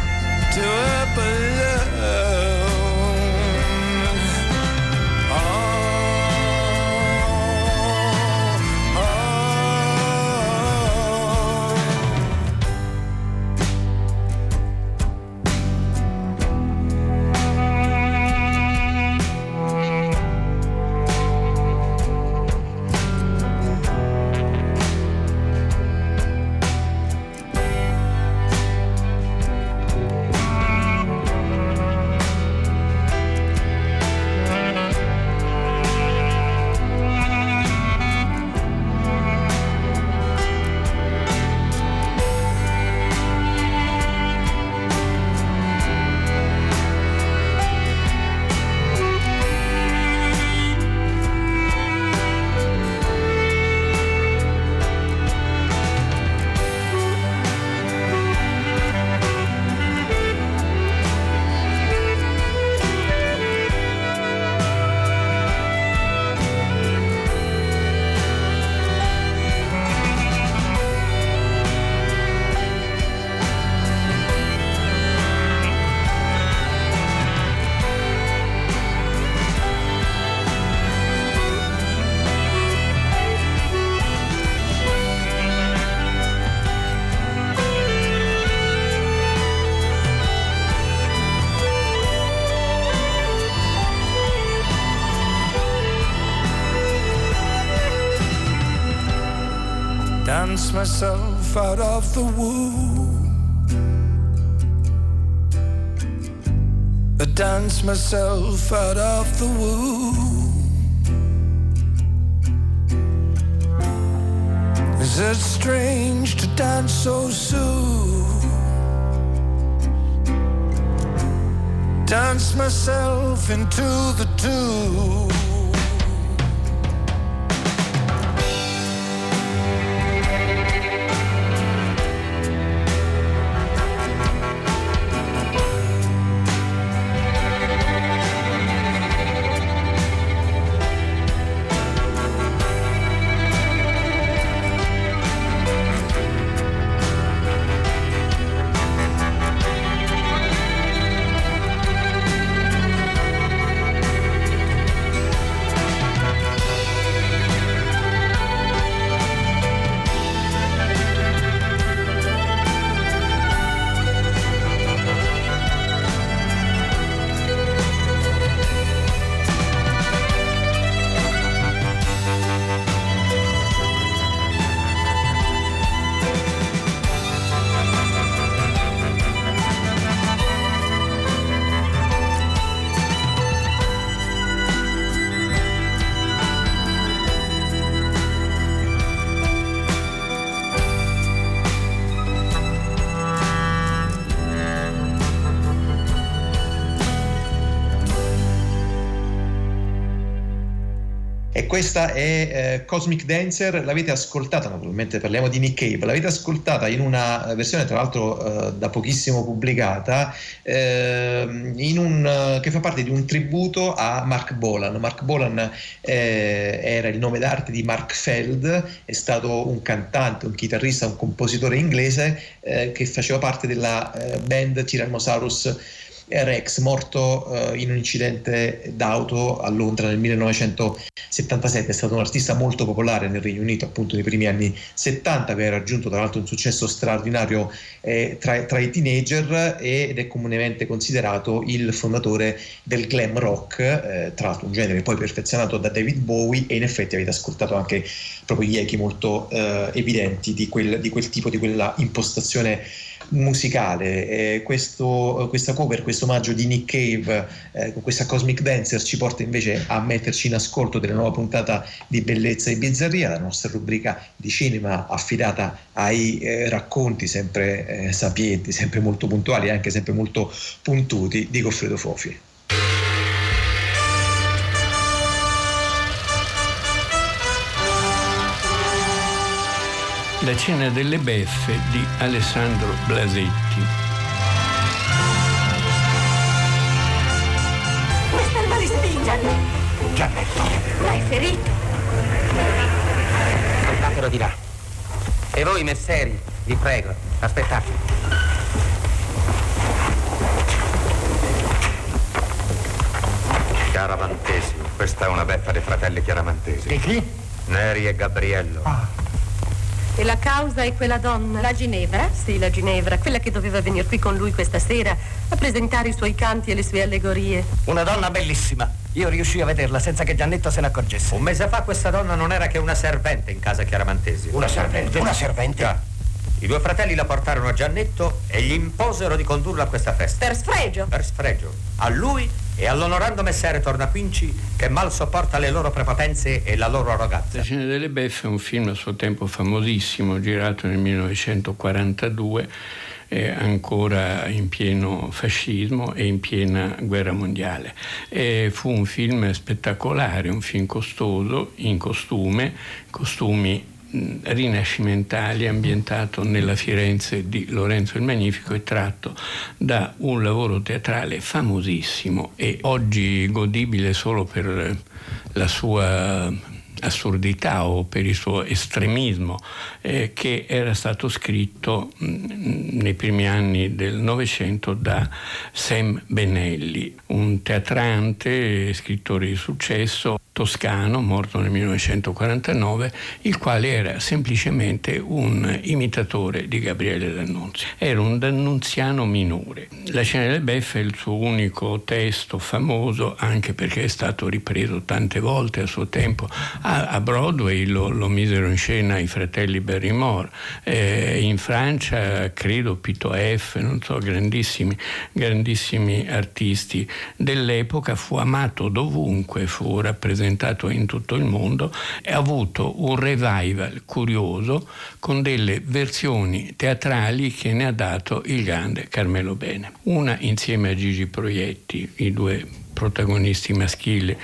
to a balloon. Myself out of the womb. I dance myself out of the womb. Is it strange to dance so soon? Dance myself into the tune. Questa è eh, Cosmic Dancer, l'avete ascoltata, naturalmente parliamo di Nick Cave, l'avete ascoltata in una versione tra l'altro eh, da pochissimo pubblicata, eh, un, che fa parte di un tributo a Mark Bolan. Mark Bolan eh, era il nome d'arte di Mark Feld, è stato un cantante, un chitarrista, un compositore inglese eh, che faceva parte della eh, band Tyrannosaurus Rex, morto eh, in un incidente d'auto a Londra nel 1977. È stato un artista molto popolare nel Regno Unito, appunto nei primi anni 70, aveva raggiunto tra l'altro un successo straordinario eh, tra, tra, i teenager ed è comunemente considerato il fondatore del glam rock, eh, tra l'altro un genere poi perfezionato da David Bowie e in effetti avete ascoltato anche proprio gli echi molto eh, evidenti di quel, di quel tipo, di quella impostazione musicale. Eh, questo, questa cover, questo omaggio di Nick Cave eh, con questa Cosmic Dancer ci porta invece a metterci in ascolto della nuova puntata di Bellezza e Bizzarria, la nostra rubrica di cinema affidata ai eh, racconti sempre eh, sapienti, sempre molto puntuali e anche sempre molto puntuti di Goffredo Fofi. La cena delle beffe di Alessandro Blasetti. Questa è il malistigna! Giannetto! L'hai ferito? Portatelo di là. E voi, messeri, vi prego, aspettate. Chiaramantesi, questa è una beffa dei fratelli Chiaramantesi. Di chi? Neri e Gabriello. Ah. E la causa è quella donna? La Ginevra? Sì, la Ginevra, quella che doveva venire qui con lui questa sera a presentare i suoi canti e le sue allegorie. Una donna bellissima. Io riuscii a vederla senza che Giannetto se ne accorgesse. Un mese fa questa donna non era che una servente in casa Chiaramantesi. Una servente? Una servente? Già. I due fratelli la portarono a Giannetto e gli imposero di condurla a questa festa. Per sfregio? Per sfregio. A lui e all'onorando messere Tornaquinci che mal sopporta le loro prepotenze e la loro arroganza. La Cena delle Beffe è un film a suo tempo famosissimo, girato nel 1942, eh, ancora in pieno fascismo e in piena guerra mondiale. E fu un film spettacolare, un film costoso, in costume, costumi rinascimentali ambientato nella Firenze di Lorenzo il Magnifico e tratto da un lavoro teatrale famosissimo e oggi godibile solo per la sua assurdità o per il suo estremismo eh, che era stato scritto mh, nei primi anni del Novecento da Sam Benelli, un teatrante, scrittore di successo toscano, morto nel 1949, il quale era semplicemente un imitatore di Gabriele D'Annunzio. Era un d'annunziano minore. La scena delle beffe è il suo unico testo famoso, anche perché è stato ripreso tante volte a suo tempo. A, a Broadway lo, lo, misero in scena i fratelli Barrymore, eh, in Francia credo Pito F, non so, grandissimi, grandissimi artisti dell'epoca, fu amato dovunque, fu rappresentato in tutto il mondo ha avuto un revival curioso con delle versioni teatrali che ne ha dato il grande Carmelo Bene. Una insieme a Gigi Proietti, i due protagonisti maschili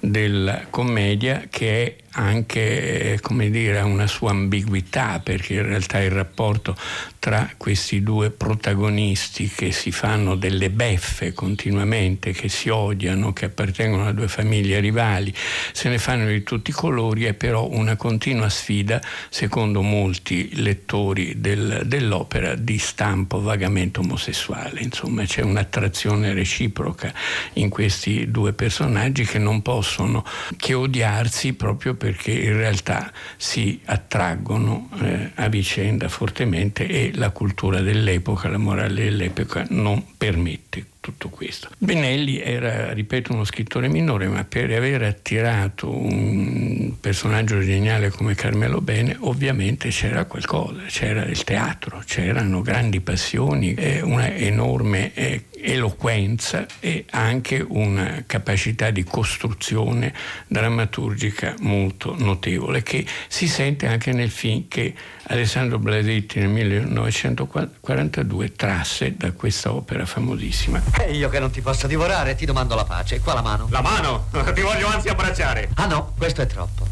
della commedia, che è anche dire, una sua ambiguità, perché in realtà il rapporto tra questi due protagonisti che si fanno delle beffe continuamente, che si odiano, che appartengono a due famiglie rivali, se ne fanno di tutti i colori, è però una continua sfida, secondo molti lettori del, dell'opera, di stampo vagamente omosessuale. Insomma, c'è un'attrazione reciproca in questi due personaggi che non possono che odiarsi proprio perché in realtà si attraggono eh, a vicenda fortemente e la cultura dell'epoca, la morale dell'epoca non permette tutto questo. Benelli era, ripeto, uno scrittore minore, ma per aver attirato un personaggio geniale come Carmelo Bene, ovviamente c'era qualcosa, c'era il teatro, c'erano grandi passioni, eh, una enorme eh, eloquenza e anche una capacità di costruzione drammaturgica molto notevole che si sente anche nel film che Alessandro Blasetti nel 1942 trasse da questa opera famosissima. E io che non ti posso divorare, ti domando la pace. Qua la mano. La mano? Ti voglio anzi abbracciare. Ah no, questo è troppo.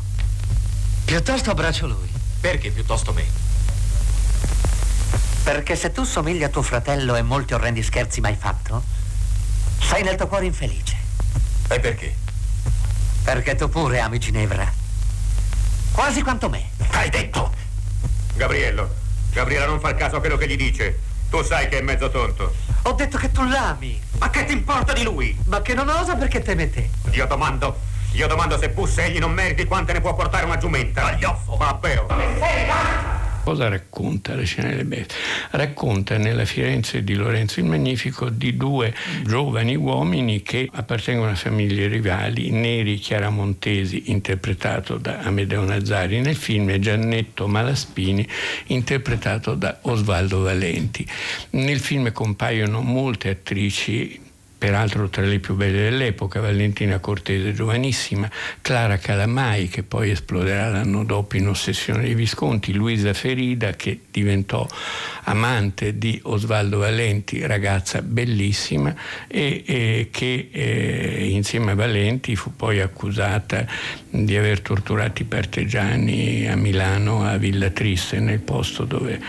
Piuttosto abbraccio lui. Perché piuttosto me? Perché se tu somigli a tuo fratello e molti orrendi scherzi mai fatto, sei nel tuo cuore infelice. E perché? Perché tu pure ami Ginevra. Quasi quanto me. Hai detto! Gabriello, Gabriella non fa il caso a quello che gli dice. Tu sai che è mezzo tonto. Ho detto che tu l'ami. Ma che ti importa di lui? Ma che non osa perché teme te. Io domando, io domando se bussa egli non meriti quante ne può portare una giumenta. Taglioffo. Mappeo. Cosa racconta la scena delle bestie? Racconta nella Firenze di Lorenzo il Magnifico di due giovani uomini che appartengono a famiglie rivali, Neri Chiaramontesi, interpretato da Amedeo Nazzari nel film, e Giannetto Malaspini, interpretato da Osvaldo Valenti. Nel film compaiono molte attrici peraltro tra le più belle dell'epoca, Valentina Cortese giovanissima, Clara Calamai che poi esploderà l'anno dopo in Ossessione dei Visconti, Luisa Ferida che diventò amante di Osvaldo Valenti, ragazza bellissima e, e che eh, insieme a Valenti fu poi accusata di aver torturato i partigiani a Milano, a Villa Triste, nel posto dove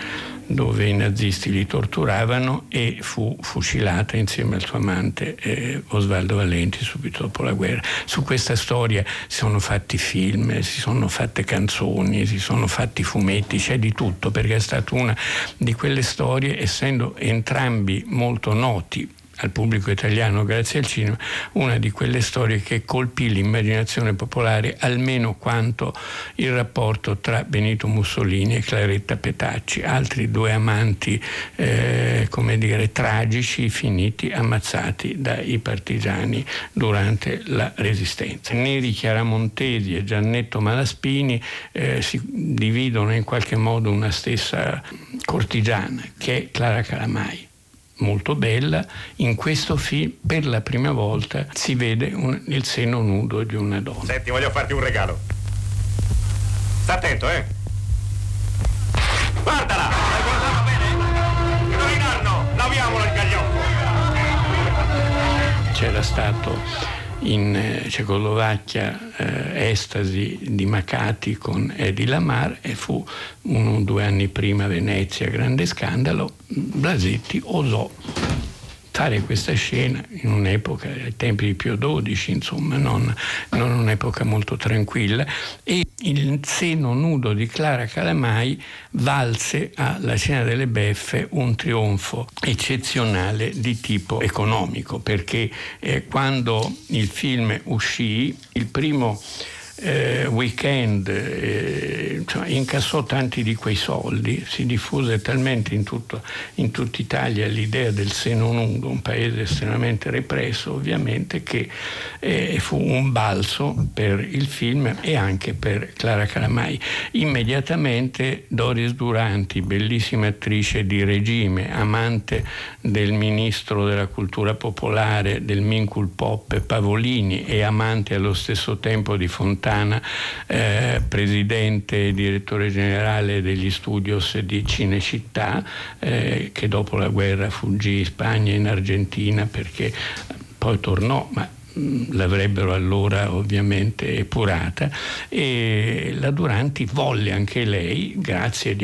dove i nazisti li torturavano e fu fucilata insieme al suo amante eh, Osvaldo Valenti subito dopo la guerra. Su questa storia si sono fatti film, si sono fatte canzoni, si sono fatti fumetti, c'è di tutto perché è stata una di quelle storie, essendo entrambi molto noti al pubblico italiano grazie al cinema, una di quelle storie che colpì l'immaginazione popolare almeno quanto il rapporto tra Benito Mussolini e Claretta Petacci, altri due amanti, eh, come dire, tragici, finiti, ammazzati dai partigiani durante la Resistenza. Neri Chiaramontesi e Giannetto Malaspini eh, si dividono in qualche modo una stessa cortigiana, che è Clara Calamai molto bella, in questo film per la prima volta si vede un, il seno nudo di una donna. Senti, voglio farti un regalo. Sta attento, eh? Guardala! L'hai guardata bene? Che in anno! Laviamolo il gagliotto! C'era stato in eh, Cecoslovacchia eh, Estasi di Macati con Edi Lamar e fu uno o due anni prima Venezia, grande scandalo, Blasetti osò fare questa scena in un'epoca, ai tempi di Pio XII, insomma, non, non un'epoca molto tranquilla, e il seno nudo di Clara Calamai valse alla Cena delle Beffe un trionfo eccezionale di tipo economico, perché eh, quando il film uscì, il primo eh, weekend eh, cioè, incassò tanti di quei soldi, si diffuse talmente in, tutto, in tutta Italia l'idea del seno nudo, un paese estremamente represso ovviamente, che eh, fu un balzo per il film e anche per Clara Calamai. Immediatamente Doris Duranti, bellissima attrice di regime, amante del ministro della cultura popolare, del Mincul Pop Pavolini e amante allo stesso tempo di Fontana, Fontana, eh, presidente e direttore generale degli studios di Cinecittà, eh, che dopo la guerra fuggì in Spagna e in Argentina perché poi tornò, ma l'avrebbero allora ovviamente epurata e la Duranti volle anche lei, grazie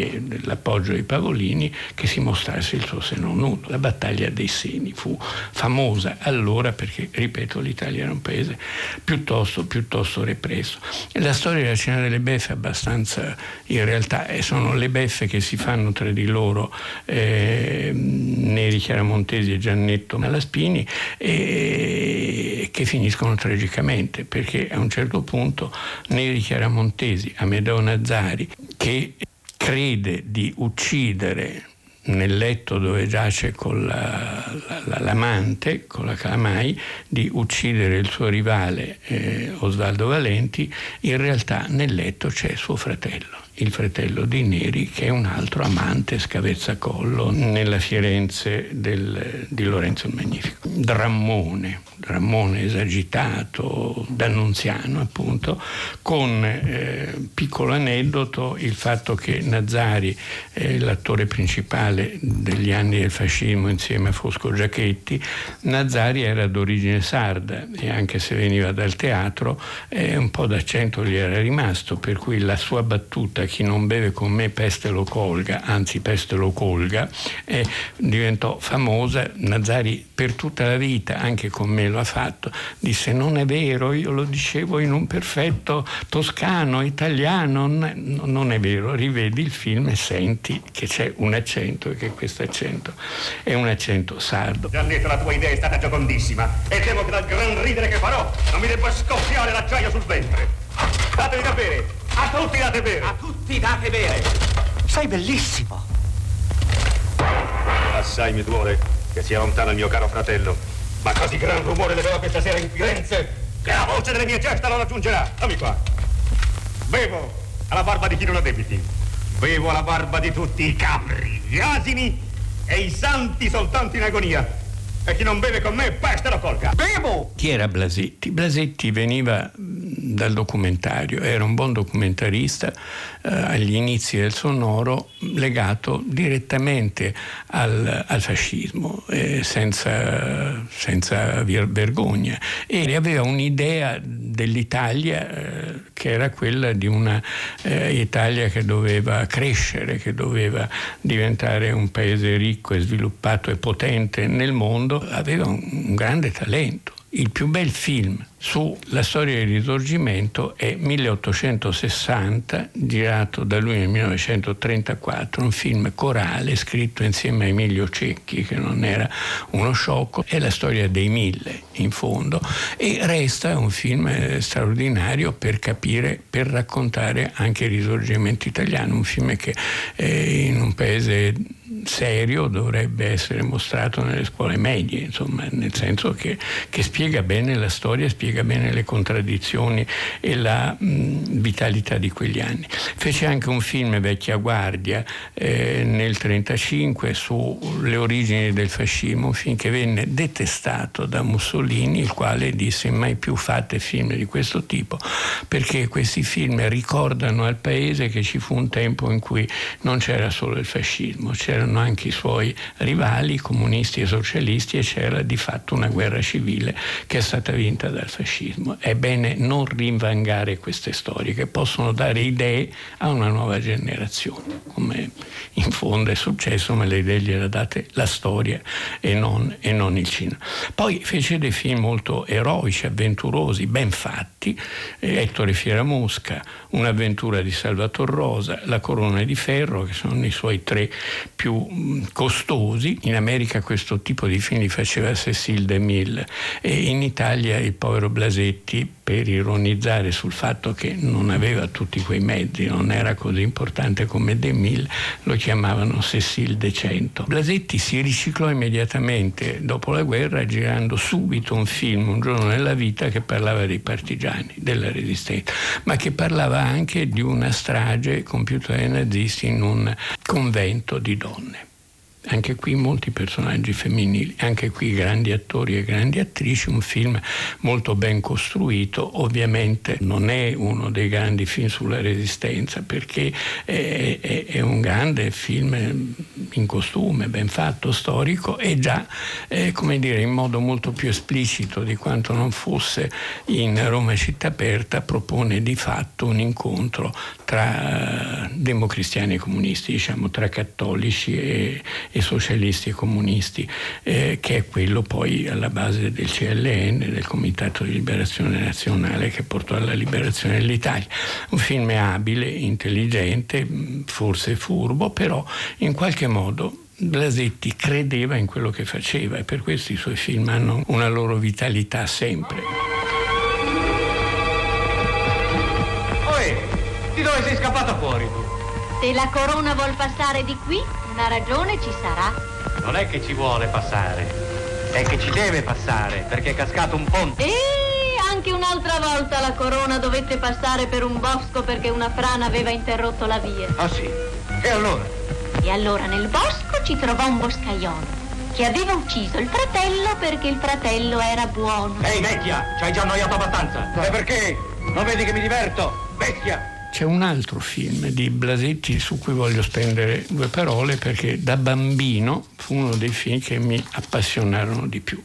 all'appoggio dei Pavolini, che si mostrasse il suo seno nudo. La battaglia dei seni fu famosa allora perché, ripeto, l'Italia era un paese piuttosto, piuttosto represso. E la storia della cena delle beffe è abbastanza, in realtà, eh, sono le beffe che si fanno tra di loro eh, Neri Chiaramontesi e Giannetto Malaspini e che finiscono tragicamente, perché a un certo punto Neri Chiaramontesi, Amedeo Nazzari, che crede di uccidere nel letto dove giace con la, la, l'amante, con la Calamai, di uccidere il suo rivale eh, Osvaldo Valenti, in realtà nel letto c'è suo fratello il fratello di Neri, che è un altro amante scavezzacollo nella Firenze del, di Lorenzo il Magnifico. Drammone, Drammone esagitato, d'annunziano appunto, con eh, piccolo aneddoto il fatto che Nazzari, eh, l'attore principale degli anni del fascismo insieme a Fosco Giachetti, Nazzari era d'origine sarda e anche se veniva dal teatro eh, un po' d'accento gli era rimasto, per cui la sua battuta chi non beve con me peste lo colga, anzi peste lo colga, eh, diventò famosa. Nazari per tutta la vita, anche con me lo ha fatto, disse non è vero, io lo dicevo in un perfetto toscano, italiano, non è vero, rivedi il film e senti che c'è un accento e che questo accento è un accento sardo. Giannetto, la tua idea è stata giocondissima e temo che dal gran ridere che farò non mi debba scoppiare l'acciaio sul ventre. Datemi da bere! A tutti date bere! A tutti date bere! Sei bellissimo! Assai mi duole che sia lontano il mio caro fratello, ma così gran rumore leverò questa sera in Firenze che la voce delle mie gesta non raggiungerà. Dammi qua. Bevo alla barba di chi non ha debiti. Bevo alla barba di tutti i capri, gli asini e i santi soltanto in agonia. E chi non beve con me, peste lo colga. Bevo! Chi era Blasetti? Blasetti veniva dal documentario, era un buon documentarista eh, agli inizi del sonoro legato direttamente al, al fascismo, eh, senza, senza vergogna e aveva un'idea dell'Italia eh, che era quella di una eh, Italia che doveva crescere, che doveva diventare un paese ricco e sviluppato e potente nel mondo, aveva un, un grande talento. Il più bel film sulla storia del risorgimento è 1860, girato da lui nel 1934, un film corale scritto insieme a Emilio Cecchi, che non era uno sciocco, è la storia dei mille in fondo e resta un film eh, straordinario per capire, per raccontare anche il risorgimento italiano, un film che eh, in un paese serio dovrebbe essere mostrato nelle scuole medie, insomma, nel senso che, che spiega bene la storia, spiega spiega bene le contraddizioni e la mh, vitalità di quegli anni. Fece anche un film Vecchia Guardia eh, nel 1935 sulle origini del fascismo, un film che venne detestato da Mussolini, il quale disse mai più fate film di questo tipo, perché questi film ricordano al paese che ci fu un tempo in cui non c'era solo il fascismo, c'erano anche i suoi rivali, comunisti e socialisti, e c'era di fatto una guerra civile che è stata vinta dal fascismo fascismo. È bene non rinvangare queste storie che possono dare idee a una nuova generazione, come in fondo è successo, ma le idee gliele ha date la storia e non, e non il cinema. Poi fece dei film molto eroici, avventurosi, ben fatti, eh, Ettore Fieramosca, Un'avventura di Salvatore Rosa, La corona di ferro, che sono i suoi tre più costosi. In America questo tipo di film li faceva Cecil DeMille e in Italia il povero Blasetti per ironizzare sul fatto che non aveva tutti quei mezzi, non era così importante come De Mille, lo chiamavano Cecil De Cento. Blasetti si riciclò immediatamente dopo la guerra girando subito un film, Un giorno nella vita, che parlava dei partigiani, della resistenza, ma che parlava anche di una strage compiuta dai nazisti in un convento di donne anche qui molti personaggi femminili, anche qui grandi attori e grandi attrici, un film molto ben costruito, ovviamente non è uno dei grandi film sulla resistenza perché è, è, è un grande film in costume, ben fatto, storico e già, eh, come dire, in modo molto più esplicito di quanto non fosse in Roma città aperta, propone di fatto un incontro tra democristiani e comunisti, diciamo tra cattolici e, e socialisti e comunisti, eh, che è quello poi alla base del CLN, del Comitato di Liberazione Nazionale che portò alla liberazione dell'Italia. Un film abile, intelligente, forse furbo, però in qualche modo Blasetti credeva in quello che faceva e per questo i suoi film hanno una loro vitalità sempre. Oi, di dove sei scappato fuori tu? Se la corona vuol passare di qui, una ragione ci sarà. Non è che ci vuole passare, è che ci deve passare, perché è cascato un ponte. E anche un'altra volta la corona dovette passare per un bosco perché una frana aveva interrotto la via. Ah sì? E allora? E allora nel bosco ci trovò un boscaiolo che aveva ucciso il fratello perché il fratello era buono. Ehi vecchia, ci hai già annoiato abbastanza. E perché? Non vedi che mi diverto? Bestia! C'è un altro film di Blasetti su cui voglio spendere due parole perché da bambino fu uno dei film che mi appassionarono di più.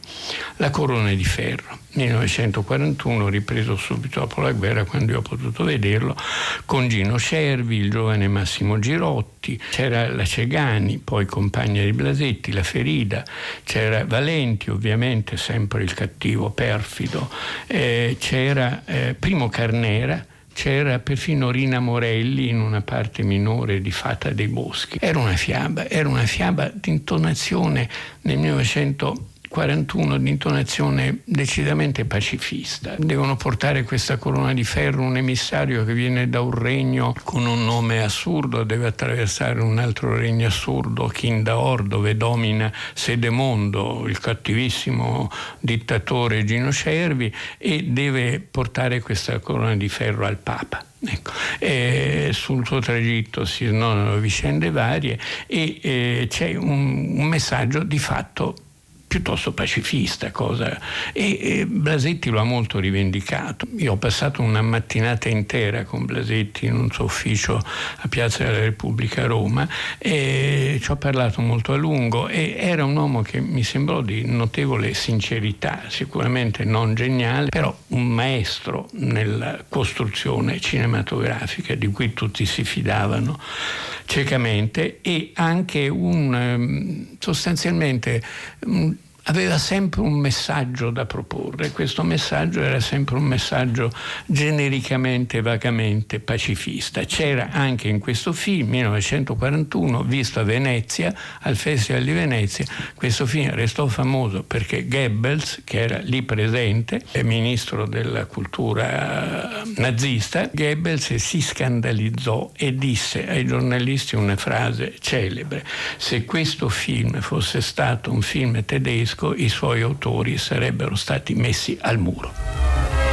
La Corona di Ferro, 1941, ripreso subito dopo la guerra quando io ho potuto vederlo, con Gino Cervi, il giovane Massimo Girotti, c'era la Cegani, poi compagna di Blasetti, la Ferida, c'era Valenti ovviamente, sempre il cattivo perfido, eh, c'era eh, Primo Carnera, c'era perfino Rina Morelli in una parte minore di Fata dei Boschi. Era una fiaba, era una fiaba di intonazione nel 1900 41 di intonazione decisamente pacifista. Devono portare questa corona di ferro un emissario che viene da un regno con un nome assurdo, deve attraversare un altro regno assurdo, Kindaor, dove domina Sedemondo, il cattivissimo dittatore Gino Cervi, e deve portare questa corona di ferro al Papa. Ecco. sul suo tragitto si snodano vicende varie e eh, c'è un, un messaggio di fatto piuttosto pacifista cosa. E, e, Blasetti lo ha molto rivendicato. Io ho passato una mattinata intera con Blasetti in un suo ufficio a Piazza della Repubblica a Roma e ci ho parlato molto a lungo e era un uomo che mi sembrò di notevole sincerità, sicuramente non geniale, però un maestro nella costruzione cinematografica di cui tutti si fidavano ciecamente e anche un ehm, sostanzialmente un, aveva sempre un messaggio da proporre, questo messaggio era sempre un messaggio genericamente, vagamente pacifista. C'era anche in questo film, 1941, visto a Venezia, al Festival di Venezia, questo film restò famoso perché Goebbels, che era lì presente, è ministro della cultura nazista, Goebbels si scandalizzò e disse ai giornalisti una frase celebre, se questo film fosse stato un film tedesco, tedesco i suoi autori sarebbero stati messi al muro.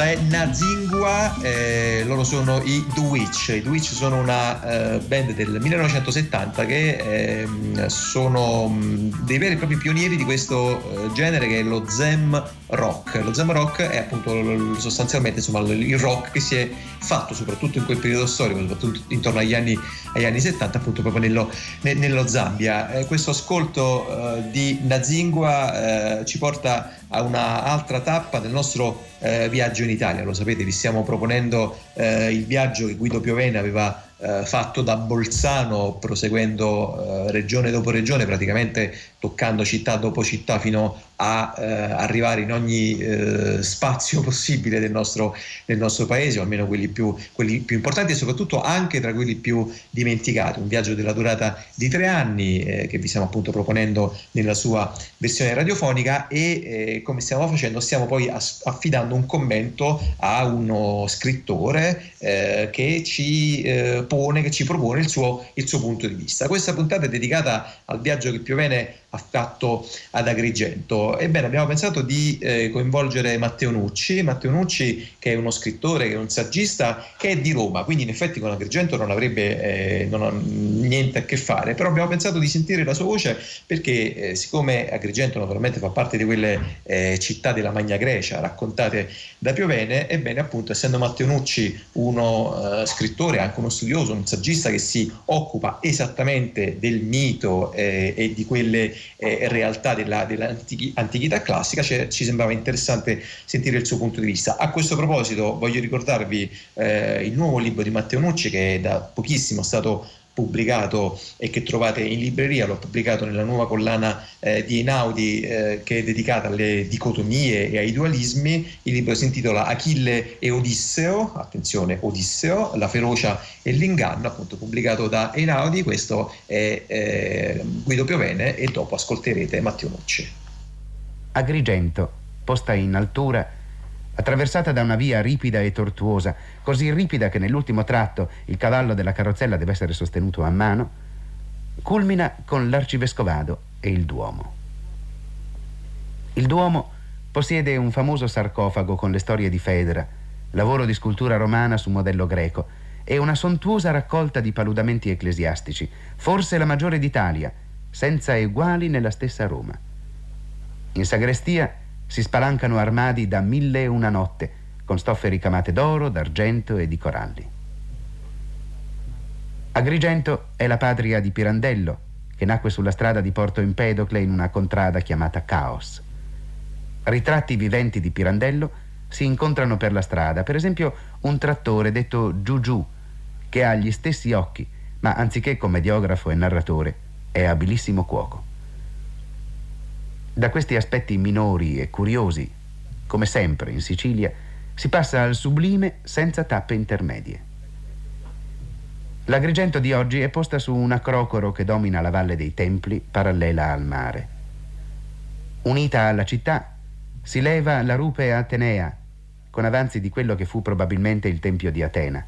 Questa è Nazingua, eh, loro sono i The Witch. I The Witch sono una eh, band del 1970 che eh, sono mm, dei veri e propri pionieri di questo eh, genere che è lo Zem Rock. Lo Zem Rock è appunto sostanzialmente insomma, il rock che si è fatto soprattutto in quel periodo storico, soprattutto intorno agli anni, agli anni 70, appunto proprio nello, nello Zambia. Eh, questo ascolto eh, di Nazingua ci porta a un'altra tappa del nostro eh, viaggio in Italia. Lo sapete, vi stiamo proponendo eh, il viaggio che Guido Piovene aveva eh, fatto da Bolzano, proseguendo eh, regione dopo regione, praticamente toccando città dopo città fino a eh, arrivare in ogni eh, spazio possibile del nostro, del nostro, paese, o almeno quelli più, quelli più, importanti e soprattutto anche tra quelli più dimenticati. Un viaggio della durata di tre anni eh, che vi stiamo appunto proponendo nella sua versione radiofonica e eh, come stiamo facendo stiamo poi affidando un commento a uno scrittore eh, che ci eh, pone, che ci propone il suo, il suo punto di vista. Questa puntata è dedicata al viaggio che più o meno ha fatto ad Agrigento. Ebbene, abbiamo pensato di eh, coinvolgere Matteo Nucci, Matteo Nucci che è uno scrittore, che è un saggista, che è di Roma, quindi in effetti con Agrigento non avrebbe eh, non niente a che fare, però abbiamo pensato di sentire la sua voce perché eh, siccome Agrigento naturalmente fa parte di quelle eh, città della Magna Grecia raccontate da Piovene, ebbene appunto essendo Matteo Nucci uno eh, scrittore, anche uno studioso, un saggista che si occupa esattamente del mito eh, e di quelle eh, realtà della, dell'antichità classica, cioè, ci sembrava interessante sentire il suo punto di vista. A questo proposito voglio ricordarvi eh, il nuovo libro di Matteo Nucci che da pochissimo è stato pubblicato e che trovate in libreria, l'ho pubblicato nella nuova collana eh, di Einaudi eh, che è dedicata alle dicotomie e ai dualismi. Il libro si intitola Achille e Odisseo, attenzione Odisseo, la ferocia e l'inganno, appunto pubblicato da Einaudi, questo è eh, Guido Piovene e dopo ascolterete Matteo Nucci. Agrigento, posta in altura attraversata da una via ripida e tortuosa, così ripida che nell'ultimo tratto il cavallo della carrozzella deve essere sostenuto a mano, culmina con l'arcivescovado e il Duomo. Il Duomo possiede un famoso sarcofago con le storie di Fedra, lavoro di scultura romana su modello greco, e una sontuosa raccolta di paludamenti ecclesiastici, forse la maggiore d'Italia, senza eguali nella stessa Roma. In sagrestia si spalancano armadi da mille e una notte, con stoffe ricamate d'oro, d'argento e di coralli. Agrigento è la patria di Pirandello, che nacque sulla strada di Porto Empedocle in una contrada chiamata Caos. Ritratti viventi di Pirandello si incontrano per la strada, per esempio un trattore detto Giugiù, che ha gli stessi occhi, ma anziché commediografo e narratore, è abilissimo cuoco. Da questi aspetti minori e curiosi, come sempre in Sicilia, si passa al sublime senza tappe intermedie. L'Agrigento di oggi è posta su un acrocoro che domina la Valle dei Templi, parallela al mare. Unita alla città si leva la rupe Atenea, con avanzi di quello che fu probabilmente il Tempio di Atena.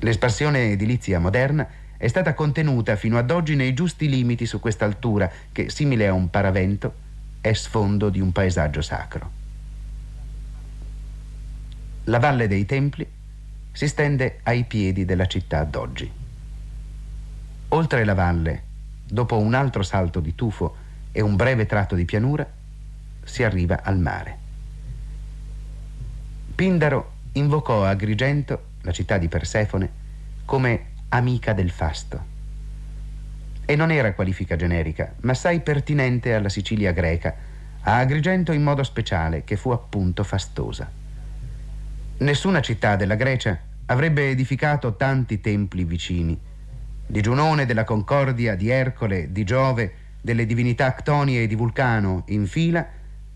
L'espansione edilizia moderna è stata contenuta fino ad oggi nei giusti limiti su questa altura che, simile a un paravento, è sfondo di un paesaggio sacro. La Valle dei Templi si stende ai piedi della città d'oggi. Oltre la valle, dopo un altro salto di tufo e un breve tratto di pianura, si arriva al mare. Pindaro invocò Agrigento, la città di Persefone, come amica del fasto. E non era qualifica generica, ma assai pertinente alla Sicilia greca, a Agrigento in modo speciale, che fu appunto fastosa. Nessuna città della Grecia avrebbe edificato tanti templi vicini, di Giunone, della Concordia, di Ercole, di Giove, delle divinità Ctonie e di Vulcano in fila,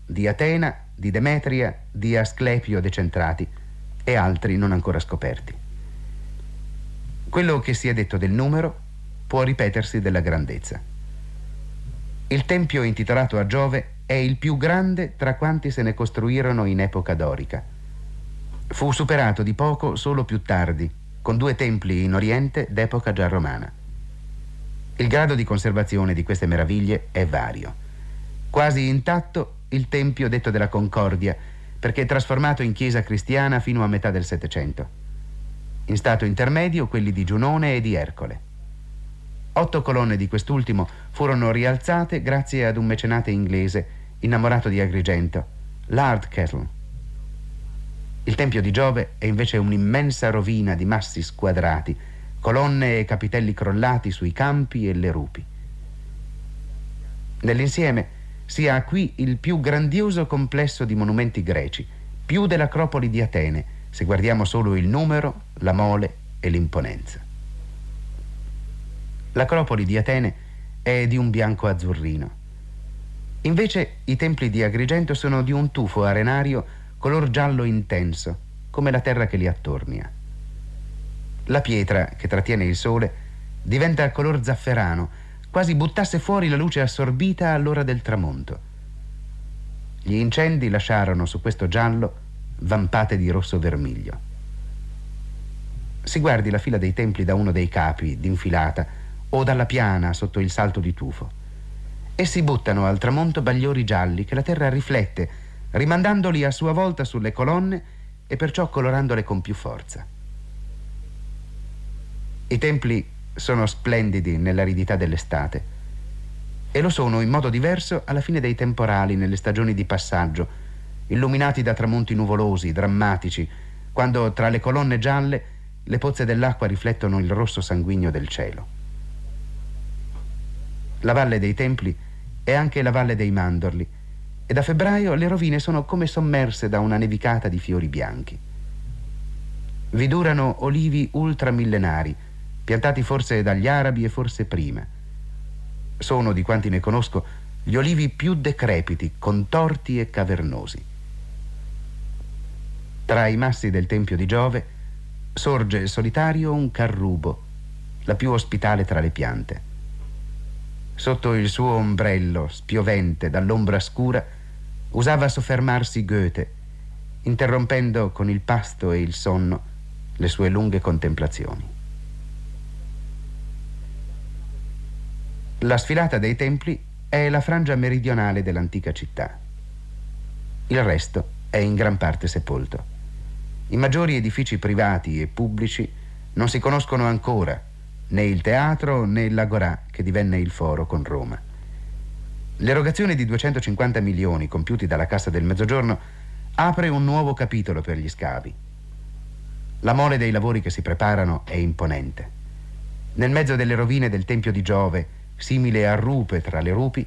di Atena, di Demetria, di Asclepio decentrati e altri non ancora scoperti. Quello che si è detto del numero può ripetersi della grandezza. Il tempio intitolato a Giove è il più grande tra quanti se ne costruirono in epoca dorica. Fu superato di poco solo più tardi, con due templi in Oriente d'epoca già romana. Il grado di conservazione di queste meraviglie è vario. Quasi intatto il tempio detto della Concordia, perché trasformato in chiesa cristiana fino a metà del Settecento. In stato intermedio quelli di Giunone e di Ercole. Otto colonne di quest'ultimo furono rialzate grazie ad un mecenate inglese innamorato di Agrigento, Lard Kettle. Il Tempio di Giove è invece un'immensa rovina di massi squadrati, colonne e capitelli crollati sui campi e le rupi. Nell'insieme si ha qui il più grandioso complesso di monumenti greci, più dell'Acropoli di Atene, se guardiamo solo il numero, la mole e l'imponenza. L'Acropoli di Atene è di un bianco azzurrino. Invece i templi di Agrigento sono di un tufo arenario color giallo intenso, come la terra che li attornia. La pietra che trattiene il sole diventa color zafferano, quasi buttasse fuori la luce assorbita all'ora del tramonto. Gli incendi lasciarono su questo giallo vampate di rosso vermiglio. Si guardi la fila dei templi da uno dei capi, d'infilata, o dalla piana sotto il salto di tufo. Essi buttano al tramonto bagliori gialli che la terra riflette, rimandandoli a sua volta sulle colonne e perciò colorandole con più forza. I templi sono splendidi nell'aridità dell'estate e lo sono in modo diverso alla fine dei temporali nelle stagioni di passaggio, illuminati da tramonti nuvolosi, drammatici, quando tra le colonne gialle le pozze dell'acqua riflettono il rosso sanguigno del cielo. La valle dei templi è anche la valle dei mandorli e da febbraio le rovine sono come sommerse da una nevicata di fiori bianchi. Vi durano olivi ultramillenari, piantati forse dagli arabi e forse prima. Sono, di quanti ne conosco, gli olivi più decrepiti, contorti e cavernosi. Tra i massi del Tempio di Giove sorge solitario un carrubo, la più ospitale tra le piante. Sotto il suo ombrello, spiovente dall'ombra scura, usava soffermarsi Goethe, interrompendo con il pasto e il sonno le sue lunghe contemplazioni. La sfilata dei templi è la frangia meridionale dell'antica città. Il resto è in gran parte sepolto. I maggiori edifici privati e pubblici non si conoscono ancora, né il teatro né l'agorà che divenne il foro con Roma. L'erogazione di 250 milioni compiuti dalla Cassa del Mezzogiorno apre un nuovo capitolo per gli scavi. La mole dei lavori che si preparano è imponente. Nel mezzo delle rovine del Tempio di Giove, simile a rupe tra le rupi,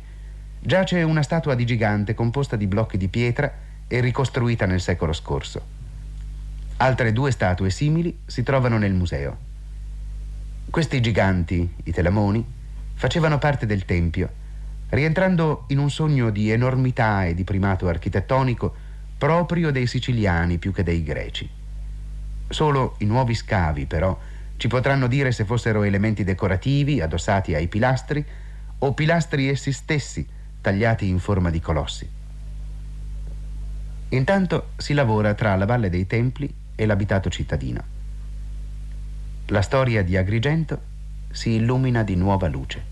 giace una statua di gigante composta di blocchi di pietra e ricostruita nel secolo scorso. Altre due statue simili si trovano nel museo. Questi giganti, i telamoni, facevano parte del Tempio, rientrando in un sogno di enormità e di primato architettonico proprio dei siciliani più che dei greci. Solo i nuovi scavi, però, ci potranno dire se fossero elementi decorativi addossati ai pilastri o pilastri essi stessi tagliati in forma di colossi. Intanto si lavora tra la Valle dei Templi e l'abitato cittadino. La storia di Agrigento si illumina di nuova luce.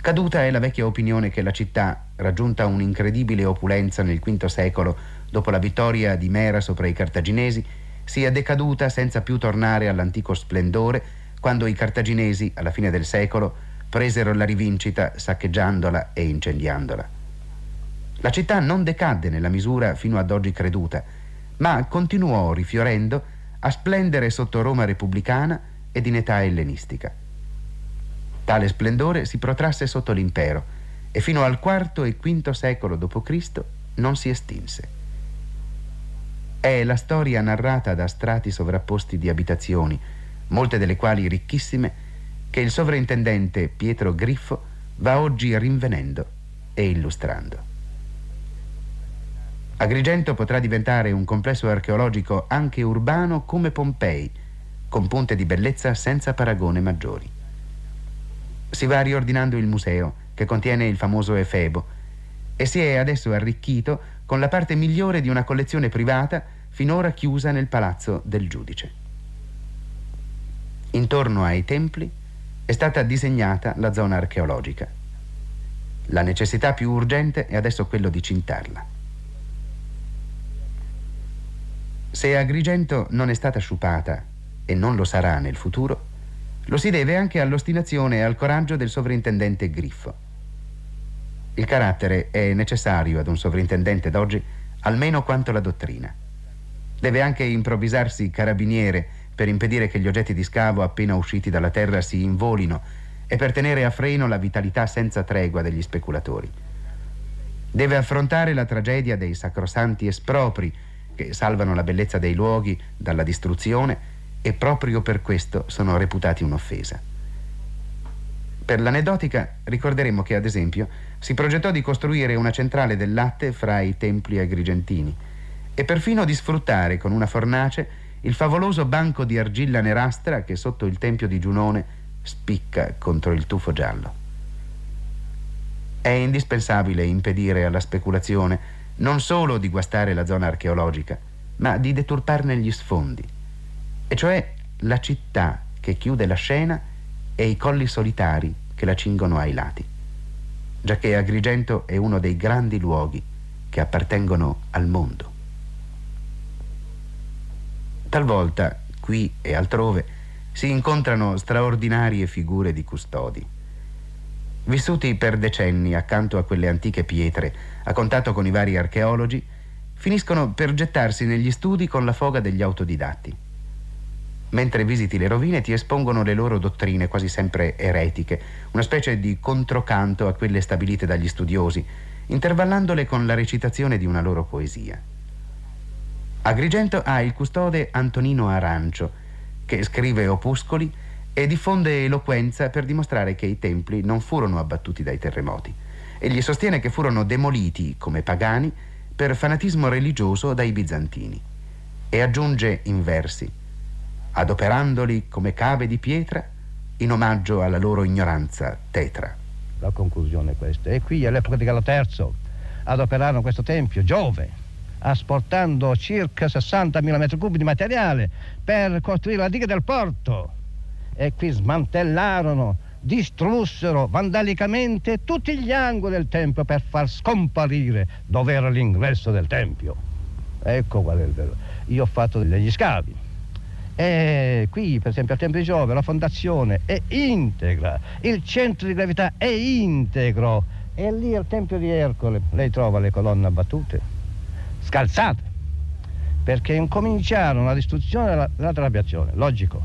Caduta è la vecchia opinione che la città, raggiunta un'incredibile opulenza nel V secolo dopo la vittoria di Mera sopra i cartaginesi, sia decaduta senza più tornare all'antico splendore quando i cartaginesi, alla fine del secolo, presero la rivincita saccheggiandola e incendiandola. La città non decadde nella misura fino ad oggi creduta, ma continuò rifiorendo a splendere sotto Roma repubblicana ed in età ellenistica. Tale splendore si protrasse sotto l'impero e fino al IV e V secolo d.C. non si estinse. È la storia narrata da strati sovrapposti di abitazioni, molte delle quali ricchissime, che il sovrintendente Pietro Griffo va oggi rinvenendo e illustrando. Agrigento potrà diventare un complesso archeologico anche urbano come Pompei, con punte di bellezza senza paragone maggiori. Si va riordinando il museo, che contiene il famoso Efebo, e si è adesso arricchito con la parte migliore di una collezione privata finora chiusa nel palazzo del giudice. Intorno ai templi è stata disegnata la zona archeologica. La necessità più urgente è adesso quello di cintarla. Se Agrigento non è stata sciupata e non lo sarà nel futuro, lo si deve anche all'ostinazione e al coraggio del sovrintendente Griffo. Il carattere è necessario ad un sovrintendente d'oggi almeno quanto la dottrina. Deve anche improvvisarsi carabiniere per impedire che gli oggetti di scavo appena usciti dalla terra si involino e per tenere a freno la vitalità senza tregua degli speculatori. Deve affrontare la tragedia dei sacrosanti espropri che salvano la bellezza dei luoghi dalla distruzione e proprio per questo sono reputati un'offesa. Per l'aneddotica ricorderemo che, ad esempio, si progettò di costruire una centrale del latte fra i templi agrigentini e perfino di sfruttare con una fornace il favoloso banco di argilla nerastra che sotto il tempio di Giunone spicca contro il tufo giallo. È indispensabile impedire alla speculazione non solo di guastare la zona archeologica, ma di deturparne gli sfondi, e cioè la città che chiude la scena e i colli solitari che la cingono ai lati, giacché Agrigento è uno dei grandi luoghi che appartengono al mondo. Talvolta, qui e altrove, si incontrano straordinarie figure di custodi. Vissuti per decenni accanto a quelle antiche pietre, a contatto con i vari archeologi, finiscono per gettarsi negli studi con la foga degli autodidatti. Mentre visiti le rovine ti espongono le loro dottrine quasi sempre eretiche, una specie di controcanto a quelle stabilite dagli studiosi, intervallandole con la recitazione di una loro poesia. Agrigento ha il custode Antonino Arancio, che scrive opuscoli e diffonde eloquenza per dimostrare che i templi non furono abbattuti dai terremoti. Egli sostiene che furono demoliti come pagani per fanatismo religioso dai bizantini. E aggiunge in versi, adoperandoli come cave di pietra in omaggio alla loro ignoranza tetra. La conclusione è questa. E qui all'epoca di Galo III adoperarono questo tempio, Giove, asportando circa 60.000 metri cubi di materiale per costruire la diga del porto. E qui smantellarono, distrussero vandalicamente tutti gli angoli del tempio per far scomparire dove era l'ingresso del tempio. Ecco qual è il vero. Io ho fatto degli scavi. E qui, per esempio, al Tempio di Giove, la fondazione è integra, il centro di gravità è integro. E lì al Tempio di Ercole lei trova le colonne abbattute scalzate, perché incominciarono la distruzione della, della trabiazione, logico,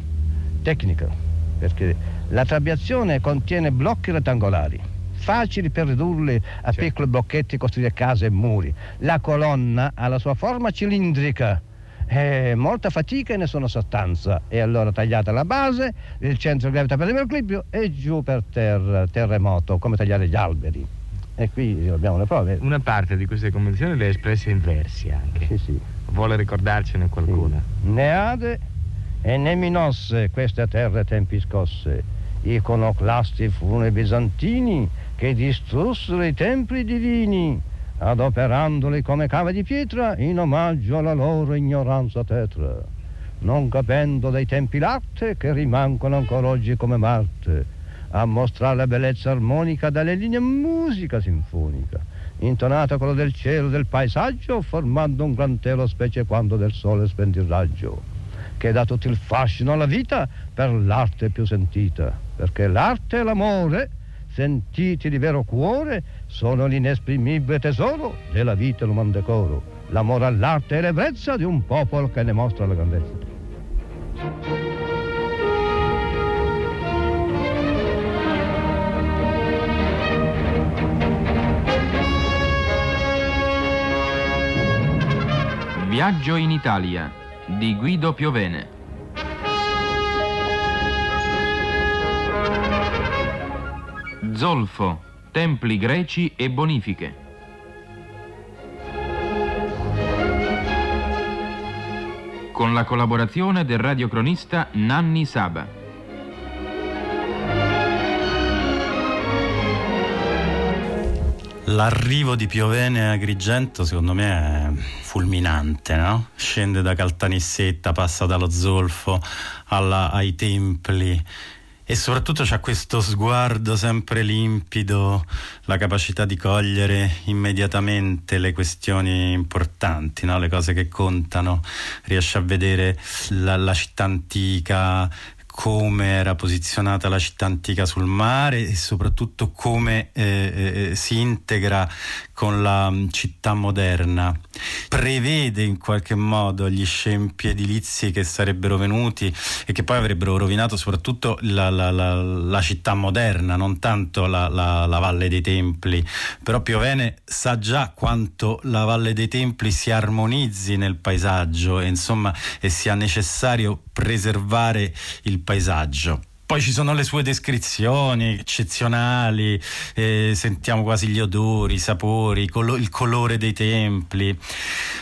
tecnico, perché la trabiazione contiene blocchi rettangolari, facili per ridurli a certo. piccoli blocchetti, costruire case e muri. La colonna ha la sua forma cilindrica, eh, molta fatica e nessuna sostanza. E allora tagliata la base, il centro di gravità per l'equilibrio e giù per terra, terremoto, come tagliare gli alberi. E qui abbiamo le prove. Una parte di queste convenzioni le ha espresse in versi anche. Sì, sì. Vuole ricordarcene qualcuna? Sì. Neade e ne minosse queste terre tempi scosse. Iconoclasti furono i bizantini che distrussero i templi divini, adoperandoli come cave di pietra in omaggio alla loro ignoranza tetra, non capendo dei tempi latte che rimangono ancora oggi come Marte a mostrare la bellezza armonica dalle linee musica sinfonica, intonata quello del cielo del paesaggio, formando un gran telo specie quando del sole spendi il raggio, che dà tutto il fascino alla vita per l'arte più sentita, perché l'arte e l'amore, sentiti di vero cuore, sono l'inesprimibile tesoro della vita l'uman decoro, l'amore all'arte e l'ebbrezza di un popolo che ne mostra la grandezza. Viaggio in Italia di Guido Piovene. Zolfo, templi greci e bonifiche. Con la collaborazione del radiocronista Nanni Saba. L'arrivo di Piovene a Agrigento secondo me è fulminante, no? Scende da Caltanissetta, passa dallo Zolfo alla, ai templi e soprattutto c'ha questo sguardo sempre limpido, la capacità di cogliere immediatamente le questioni importanti, no? le cose che contano, riesce a vedere la, la città antica, come era posizionata la città antica sul mare e soprattutto come eh, eh, si integra con la mm, città moderna. Prevede in qualche modo gli scempi edilizi che sarebbero venuti e che poi avrebbero rovinato soprattutto la, la, la, la città moderna, non tanto la, Valle dei Templi. Però Piovene sa già quanto la Valle dei Templi si armonizzi nel paesaggio e insomma e sia necessario preservare il paesaggio. Poi ci sono le sue descrizioni eccezionali, eh, sentiamo quasi gli odori, i sapori, colo- il colore dei templi.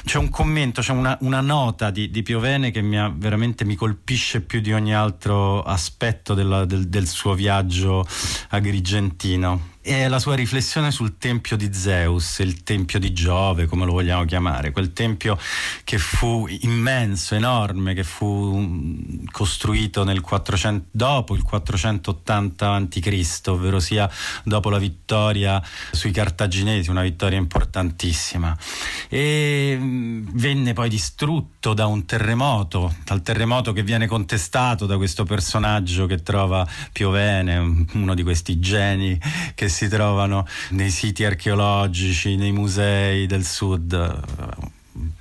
C'è un commento, c'è una, una nota di, di, Piovene che mi ha, veramente mi colpisce più di ogni altro aspetto della, del, del suo viaggio agrigentino è la sua riflessione sul tempio di Zeus, il tempio di Giove, come lo vogliamo chiamare, quel tempio che fu immenso, enorme, che fu mm, costruito 400, dopo il 480 a.C., ovvero sia dopo la vittoria sui cartaginesi, una vittoria importantissima. E mm, venne poi distrutto da un terremoto, dal terremoto che viene contestato da questo personaggio che trova Piovene, uno di questi geni che si trovano nei siti archeologici, nei musei del sud.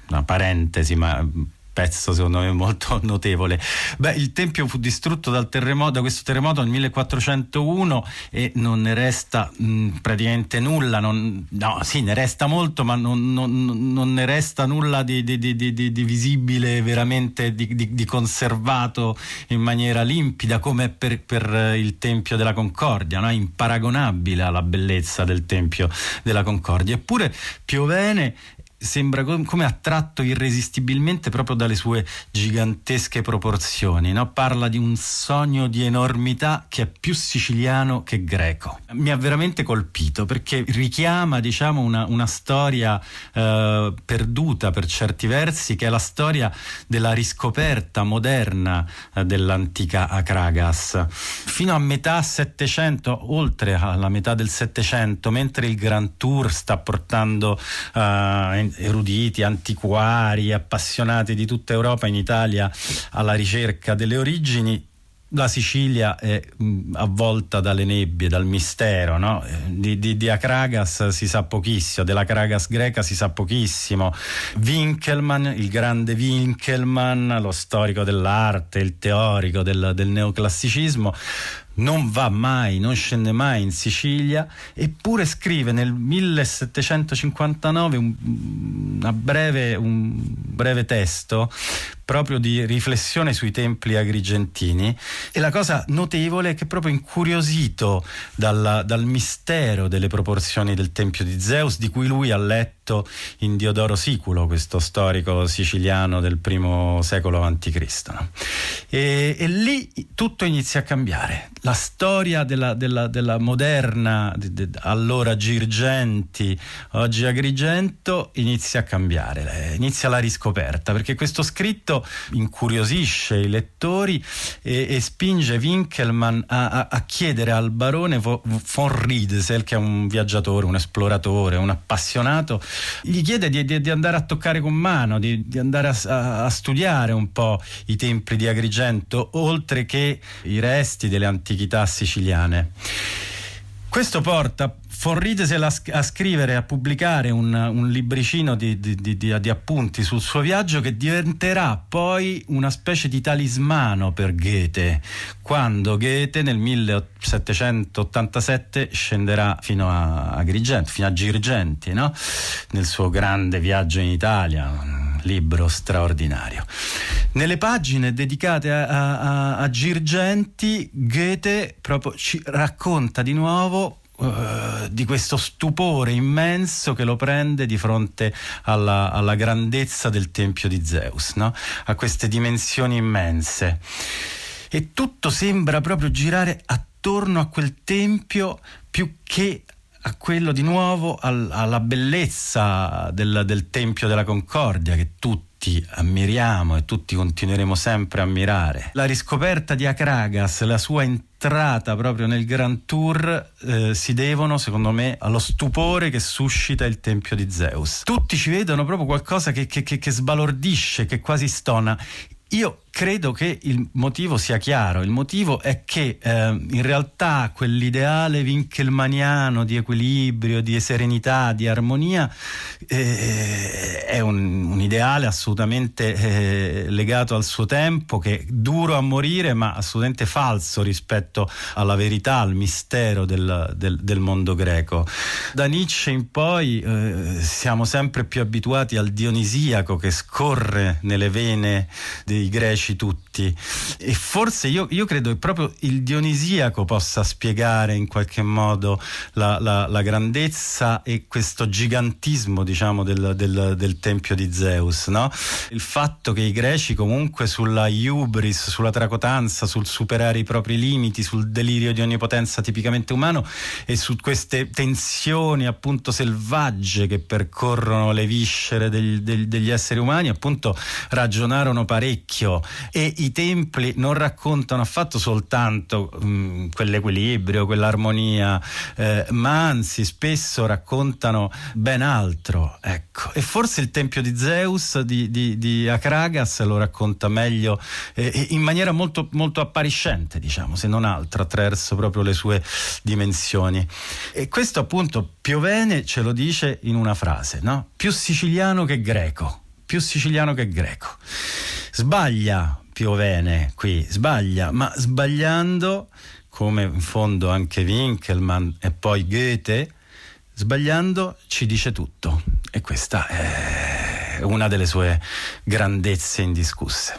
Una parentesi, ma pezzo secondo me molto notevole. Beh, il tempio fu distrutto dal terremoto, da questo terremoto nel 1401 e non ne resta mh, praticamente nulla, non, no sì ne resta molto ma non, non, non ne resta nulla di, di, di, di visibile, veramente di, conservato in maniera limpida come per, per il Tempio della Concordia, no? imparagonabile alla bellezza del Tempio della Concordia. Eppure Piovene sembra come attratto irresistibilmente proprio dalle sue gigantesche proporzioni. No? Parla di un sogno di enormità che è più siciliano che greco. Mi ha veramente colpito perché richiama diciamo, una, una storia eh, perduta per certi versi, che è la storia della riscoperta moderna eh, dell'antica Acragas. Fino a metà Settecento, oltre alla metà del Settecento, mentre il Grand Tour sta portando eh, eruditi, antiquari, appassionati di tutta Europa in Italia alla ricerca delle origini, la Sicilia è avvolta dalle nebbie, dal mistero, no? Eh, di, di, di, Acragas si sa pochissimo, della Acragas greca si sa pochissimo. Winkelmann, il grande Winkelmann, lo storico dell'arte, il teorico del, del neoclassicismo, non va mai, non scende mai in Sicilia, eppure scrive nel 1759 un, breve, un breve testo proprio di riflessione sui templi agrigentini. E la cosa notevole è che proprio incuriosito dalla, dal mistero delle proporzioni del tempio di Zeus di cui lui ha letto in Diodoro Siculo, questo storico siciliano del primo secolo a.C. E, e, lì tutto inizia a cambiare. La storia della, della, della moderna, de, de, allora Girgenti, oggi Agrigento, inizia a cambiare, inizia la riscoperta, perché questo scritto incuriosisce i lettori e, e spinge Winkelmann a, a, a, chiedere al barone von Riedesel, che è un viaggiatore, un esploratore, un appassionato, gli chiede di, di, di andare a toccare con mano, di, di andare a, a, studiare un po' i templi di Agrigento, oltre che i resti delle antichità siciliane. Questo porta Forridesel a, a scrivere, a pubblicare un, un libricino di, di, di, di, appunti sul suo viaggio che diventerà poi una specie di talismano per Goethe, quando Goethe nel 1787 scenderà fino a, Agrigento, fino a Girgenti, no? nel suo grande viaggio in Italia, un libro straordinario. Nelle pagine dedicate a, a, a Girgenti, Goethe ci racconta di nuovo uh, di questo stupore immenso che lo prende di fronte alla, alla grandezza del tempio di Zeus, no? a queste dimensioni immense. E tutto sembra proprio girare attorno a quel tempio più che a quello di nuovo al, alla bellezza del, del Tempio della Concordia che tutti tutti ammiriamo e tutti continueremo sempre a ammirare. La riscoperta di Akragas, la sua entrata proprio nel Grand Tour eh, si devono, secondo me, allo stupore che suscita il Tempio di Zeus. Tutti ci vedono proprio qualcosa che, che, che, sbalordisce, che quasi stona. Io credo che il motivo sia chiaro. Il motivo è che eh, in realtà quell'ideale winkelmaniano di equilibrio, di serenità, di armonia eh, è un, un, ideale assolutamente eh, legato al suo tempo, che è duro a morire, ma assolutamente falso rispetto alla verità, al mistero del, del, del mondo greco. Da Nietzsche in poi eh, siamo sempre più abituati al dionisiaco che scorre nelle vene dei greci greci tutti e forse io, io, credo che proprio il dionisiaco possa spiegare in qualche modo la, la, la grandezza e questo gigantismo diciamo del, del, del tempio di Zeus no? il fatto che i greci comunque sulla hubris sulla tracotanza sul superare i propri limiti sul delirio di onnipotenza tipicamente umano e su queste tensioni appunto selvagge che percorrono le viscere degli, degli esseri umani appunto ragionarono parecchio e i templi non raccontano affatto soltanto mh, mm, quell'equilibrio, quell'armonia, eh, ma anzi spesso raccontano ben altro. Ecco. E forse il tempio di Zeus di, di, di Akragas lo racconta meglio eh, in maniera molto, molto appariscente, diciamo, se non altro, attraverso proprio le sue dimensioni. E questo appunto Piovene ce lo dice in una frase, no? Più siciliano che greco più siciliano che greco. Sbaglia Piovene qui, sbaglia, ma sbagliando, come in fondo anche Winkelmann e poi Goethe, sbagliando ci dice tutto. E questa è una delle sue grandezze indiscusse.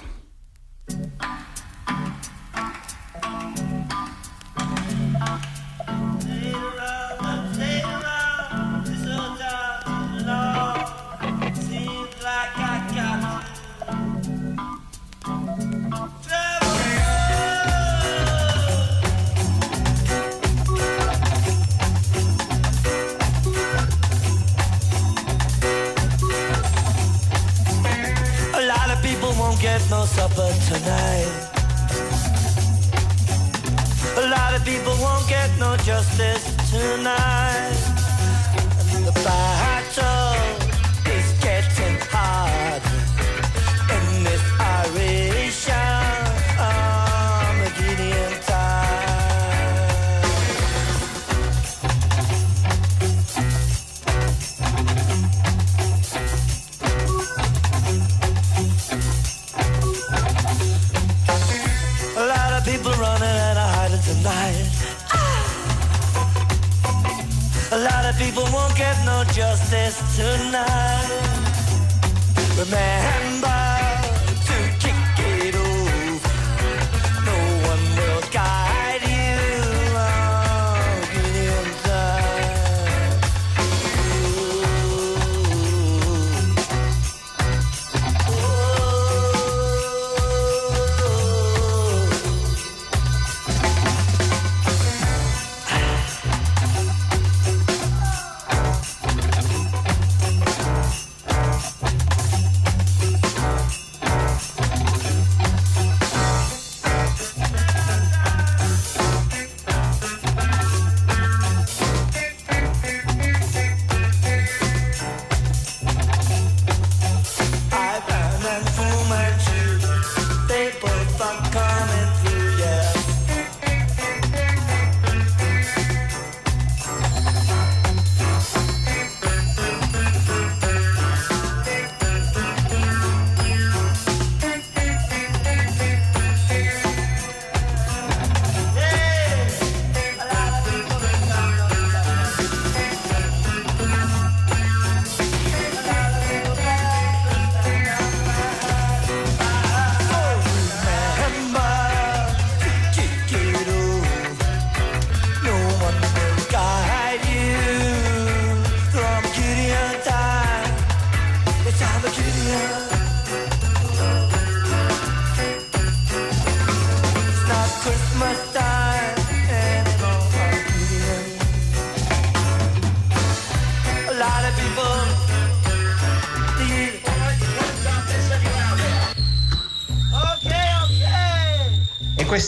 Supper tonight. A lot of people won't get no justice tonight. And justice tonight. Remember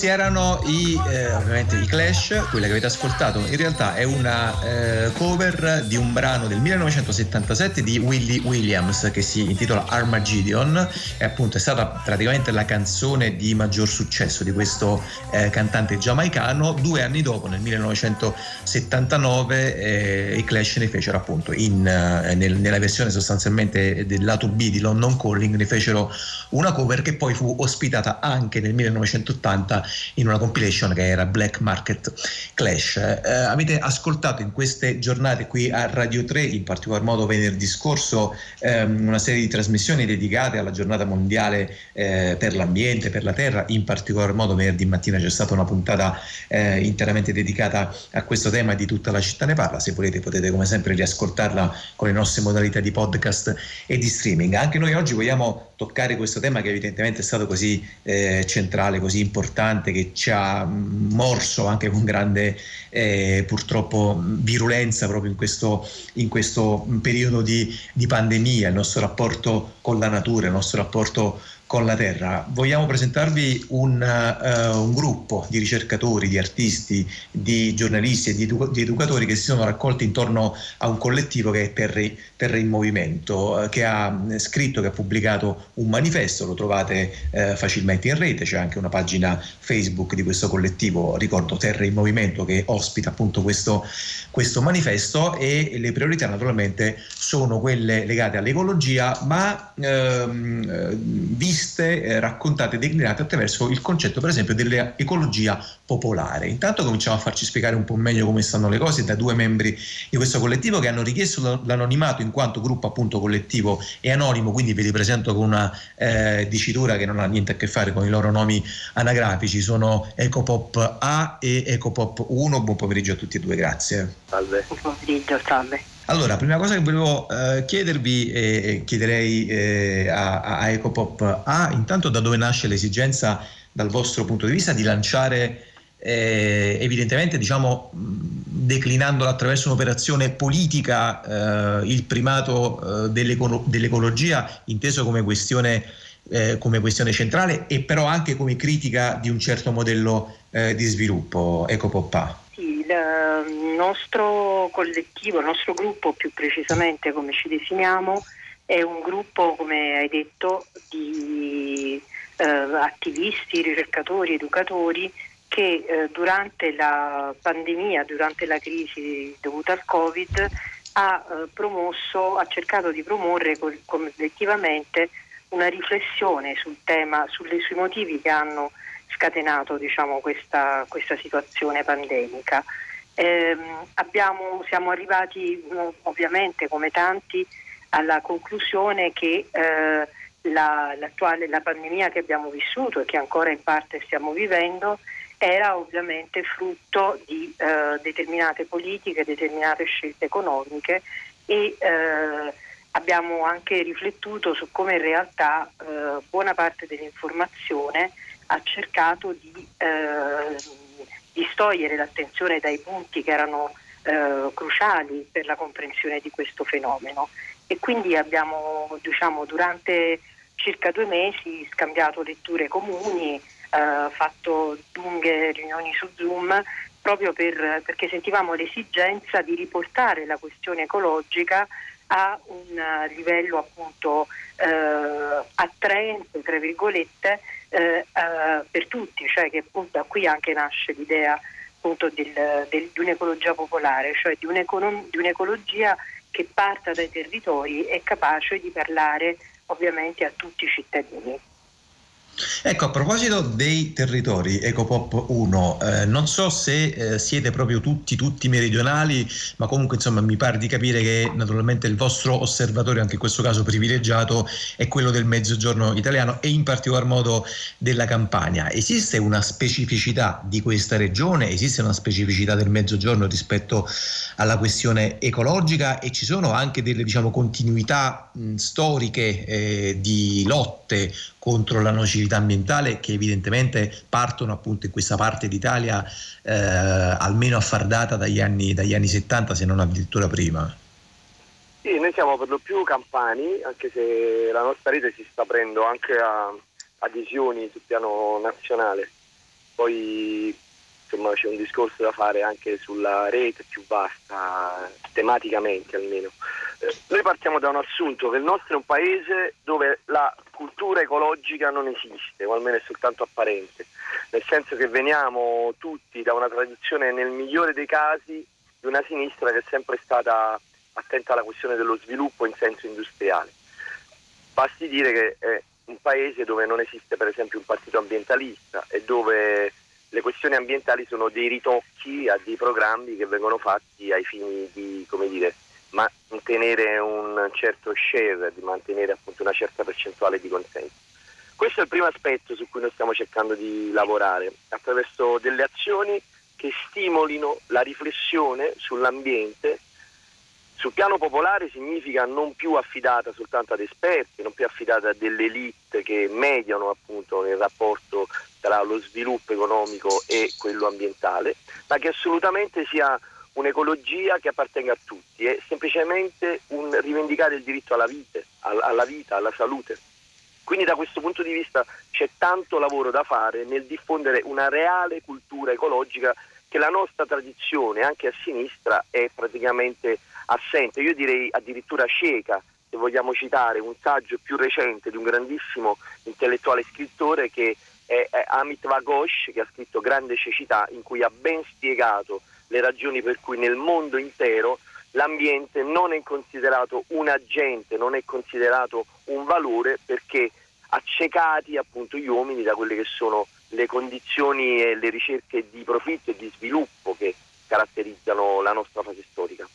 questi erano i, eh, i Clash, quella che avete ascoltato in realtà è una eh, cover di un brano del 1977 di Willie Williams che si intitola Armageddon e appunto è stata praticamente la canzone di maggior successo di questo eh, cantante giamaicano. Due anni dopo, nel 1979, eh, i Clash ne fecero appunto in, eh, nel, nella versione sostanzialmente del lato B di London Calling, ne fecero una cover che poi fu ospitata anche nel 1980 in una compilation che era Black Market Clash. Eh, avete ascoltato in queste giornate qui a Radio 3, in particolar modo venerdì scorso, ehm, una serie di trasmissioni dedicate alla giornata mondiale eh, per l'ambiente, per la terra, in particolar modo venerdì mattina c'è stata una puntata eh, interamente dedicata a questo tema di tutta la città ne parla, se volete potete come sempre riascoltarla con le nostre modalità di podcast e di streaming. Anche noi oggi vogliamo toccare questo tema che evidentemente è stato così eh, centrale, così importante, che ci ha morso anche con grande eh, purtroppo virulenza proprio in questo, in questo periodo di, di pandemia, il nostro rapporto con la natura, il nostro rapporto con la Terra. Vogliamo presentarvi un, uh, un, gruppo di ricercatori, di artisti, di giornalisti e di, edu- di, educatori che si sono raccolti intorno a un collettivo che è Terre, Terre in Movimento, uh, che ha scritto, che ha pubblicato un manifesto, lo trovate uh, facilmente in rete, c'è anche una pagina Facebook di questo collettivo, ricordo Terre in Movimento, che ospita appunto questo, questo manifesto. E le priorità naturalmente sono quelle legate all'ecologia, ma ehm, viste viste, eh, raccontate e declinate attraverso il concetto per esempio dell'ecologia popolare. Intanto cominciamo a farci spiegare un po' meglio come stanno le cose da due membri di questo collettivo che hanno richiesto l'anonimato in quanto gruppo appunto collettivo e anonimo, quindi ve li presento con una eh, dicitura che non ha niente a che fare con i loro nomi anagrafici, sono Ecopop A e Ecopop 1. Buon pomeriggio a tutti e due, grazie. Salve. Buon pomeriggio, salve. Allora, prima cosa che volevo eh, chiedervi e chiederei eh, a, a, Ecopop A, intanto da dove nasce l'esigenza dal vostro punto di vista di lanciare eh, evidentemente diciamo declinandola attraverso un'operazione politica eh, il primato eh, dell'eco- dell'ecologia inteso come questione, eh, come questione, centrale e però anche come critica di un certo modello di sviluppo? Ecopop A il nostro collettivo, il nostro gruppo più precisamente come ci definiamo, è un gruppo, come hai detto, di eh, attivisti, ricercatori, educatori che eh, durante la pandemia, durante la crisi dovuta al Covid, ha eh, promosso, ha cercato di promuovere collettivamente una riflessione sul tema, sulle, sui motivi che hanno scatenato diciamo, questa, questa, situazione pandemica. Eh, abbiamo, siamo arrivati ovviamente come tanti alla conclusione che eh, la, la pandemia che abbiamo vissuto e che ancora in parte stiamo vivendo era ovviamente frutto di eh, determinate politiche, determinate scelte economiche e eh, abbiamo anche riflettuto su come in realtà eh, buona parte dell'informazione ha cercato di eh, distogliere l'attenzione dai punti che erano eh, cruciali per la comprensione di questo fenomeno. E quindi abbiamo diciamo, durante circa due mesi scambiato letture comuni, eh, fatto lunghe riunioni su Zoom proprio per, perché sentivamo l'esigenza di riportare la questione ecologica a un livello appunto eh, attraente, tra virgolette, eh, eh, per tutti, cioè che appunto da qui anche nasce l'idea appunto del, del, di un'ecologia popolare, cioè di, un'econom- di un'ecologia che parta dai territori e capace di parlare ovviamente a tutti i cittadini. Ecco, a proposito dei territori, Ecopop 1, eh, non so se eh, siete proprio tutti, tutti meridionali, ma comunque insomma mi pare di capire che naturalmente il vostro osservatorio, anche in questo caso privilegiato, è quello del mezzogiorno italiano e in particolar modo della Campania. Esiste una specificità di questa regione, esiste una specificità del mezzogiorno rispetto alla questione ecologica e ci sono anche delle diciamo, continuità mh, storiche eh, di lotte contro la nocività ambientale che evidentemente partono appunto in questa parte d'Italia eh, almeno a far data dagli anni, dagli anni 70 se non addirittura prima. Sì, noi siamo per lo più campani, anche se la nostra rete si sta aprendo anche a adesioni sul piano nazionale. poi insomma, c'è un discorso da fare anche sulla rete più vasta, tematicamente almeno. Eh, noi partiamo da un assunto che il nostro è un paese dove la cultura ecologica non esiste, o almeno è soltanto apparente, nel senso che veniamo tutti da una tradizione nel migliore dei casi di una sinistra che è sempre stata attenta alla questione dello sviluppo in senso industriale. Basti dire che è un paese dove non esiste per esempio un partito ambientalista e dove le questioni ambientali sono dei ritocchi a dei programmi che vengono fatti ai fini di dire, mantenere un certo share, di mantenere appunto una certa percentuale di consenso. Questo è il primo aspetto su cui noi stiamo cercando di lavorare, attraverso delle azioni che stimolino la riflessione sull'ambiente sul piano popolare significa non più affidata soltanto ad esperti, non più affidata a delle elite che mediano appunto nel rapporto tra lo sviluppo economico e quello ambientale, ma che assolutamente sia un'ecologia che appartenga a tutti, è semplicemente un rivendicare il diritto alla vita, alla vita, alla salute. Quindi da questo punto di vista c'è tanto lavoro da fare nel diffondere una reale cultura ecologica che la nostra tradizione, anche a sinistra, è praticamente assente, io direi addirittura cieca, se vogliamo citare un saggio più recente di un grandissimo intellettuale scrittore che è, Amit Ghosh, che ha scritto Grande cecità, in cui ha ben spiegato le ragioni per cui nel mondo intero l'ambiente non è considerato un agente, non è considerato un valore perché accecati appunto gli uomini da quelle che sono le condizioni e le ricerche di profitto e di sviluppo che caratterizzano la nostra fase storica.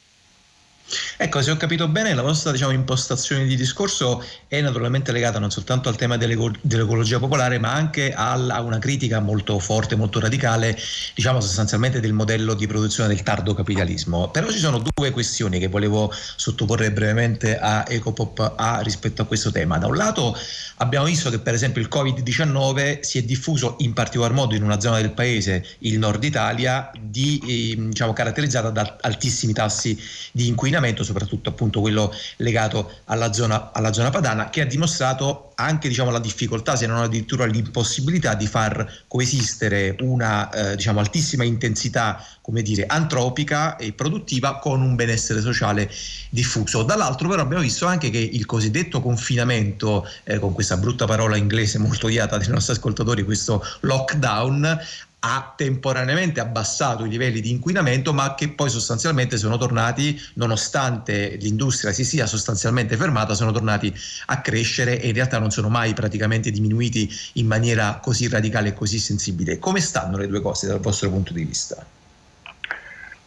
Ecco, se ho capito bene, la vostra diciamo, impostazione di discorso è naturalmente legata non soltanto al tema dell'ecologia popolare, ma anche a una critica molto forte, molto radicale, diciamo sostanzialmente del modello di produzione del tardo capitalismo. Però ci sono due questioni che volevo sottoporre brevemente a Ecopop A rispetto a questo tema. Da un lato abbiamo visto che per esempio il Covid-19 si è diffuso in particolar modo in una zona del paese, il nord Italia, di, eh, diciamo, caratterizzata da altissimi tassi di inquinamento inquinamento, soprattutto appunto quello legato alla zona, alla zona padana, che ha dimostrato anche diciamo, la difficoltà, se non addirittura l'impossibilità di far coesistere una eh, diciamo, altissima intensità come dire, antropica e produttiva con un benessere sociale diffuso. Dall'altro però abbiamo visto anche che il cosiddetto confinamento, eh, con questa brutta parola inglese molto odiata dai nostri ascoltatori, questo lockdown, ha temporaneamente abbassato i livelli di inquinamento, ma che poi sostanzialmente sono tornati, nonostante l'industria si sia sostanzialmente fermata, sono tornati a crescere e in realtà non sono mai praticamente diminuiti in maniera così radicale e così sensibile. Come stanno le due cose dal vostro punto di vista?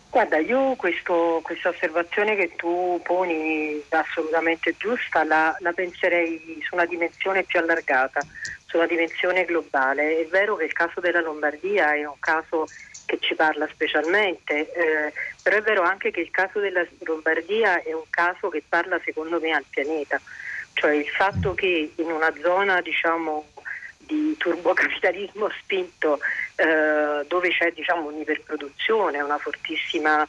Guarda, io questo, questa osservazione che tu poni è assolutamente giusta, la, la penserei su una dimensione più allargata sulla dimensione globale. È vero che il caso della Lombardia è un caso che ci parla specialmente, eh, però è vero anche che il caso della Lombardia è un caso che parla secondo me al pianeta, cioè il fatto che in una zona diciamo di turbocapitalismo spinto eh, dove c'è diciamo, un'iperproduzione, una fortissima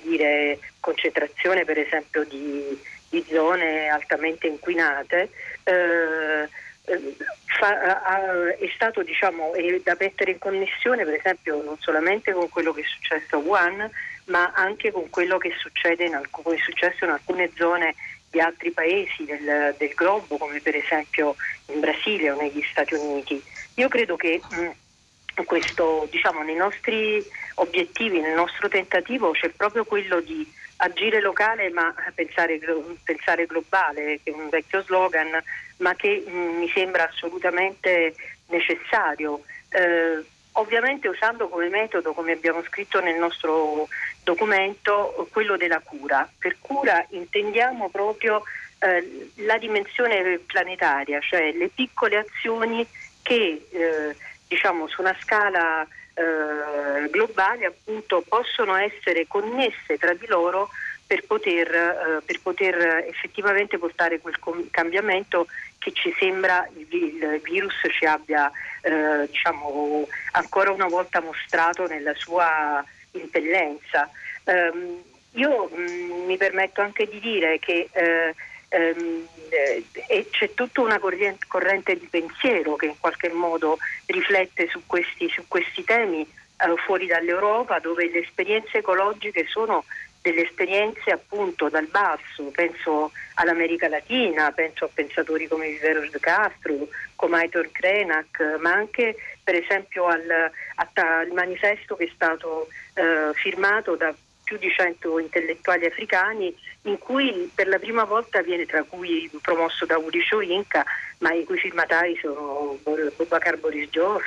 dire, concentrazione per esempio di, di zone altamente inquinate, eh, è stato diciamo, è da mettere in connessione per esempio non solamente con quello che è successo a Wuhan ma anche con quello che succede in, alc- è successo in alcune zone di altri paesi del, del, globo come per esempio in Brasile o negli Stati Uniti. Io credo che mh, questo, diciamo, nei nostri obiettivi, nel nostro tentativo c'è proprio quello di agire locale ma pensare, pensare globale, che è un vecchio slogan, ma che mh, mm, mi sembra assolutamente necessario. Eh, ovviamente usando come metodo, come abbiamo scritto nel nostro documento, quello della cura. Per cura intendiamo proprio eh, la dimensione planetaria, cioè le piccole azioni che eh, diciamo su una scala eh, globali appunto possono essere connesse tra di loro per poter, eh, per poter effettivamente portare quel cambiamento che ci sembra il, il virus ci abbia eh, diciamo, ancora una volta mostrato nella sua impellenza. Um, io mh, mm, mi permetto anche di dire che eh, ehm, eh, c'è tutta una corrente, corrente, di pensiero che in qualche modo riflette su questi, su questi temi eh, fuori dall'Europa dove le esperienze ecologiche sono delle esperienze appunto dal basso, penso all'America Latina, penso a pensatori come Vivero de Castro, come Aitor Krenak, ma anche per esempio al, al manifesto che è stato eh, firmato da più di 100 intellettuali africani in cui per la prima volta viene, tra cui promosso da Uri Inca, ma i cui firmatari sono Boubacar Boris Joss,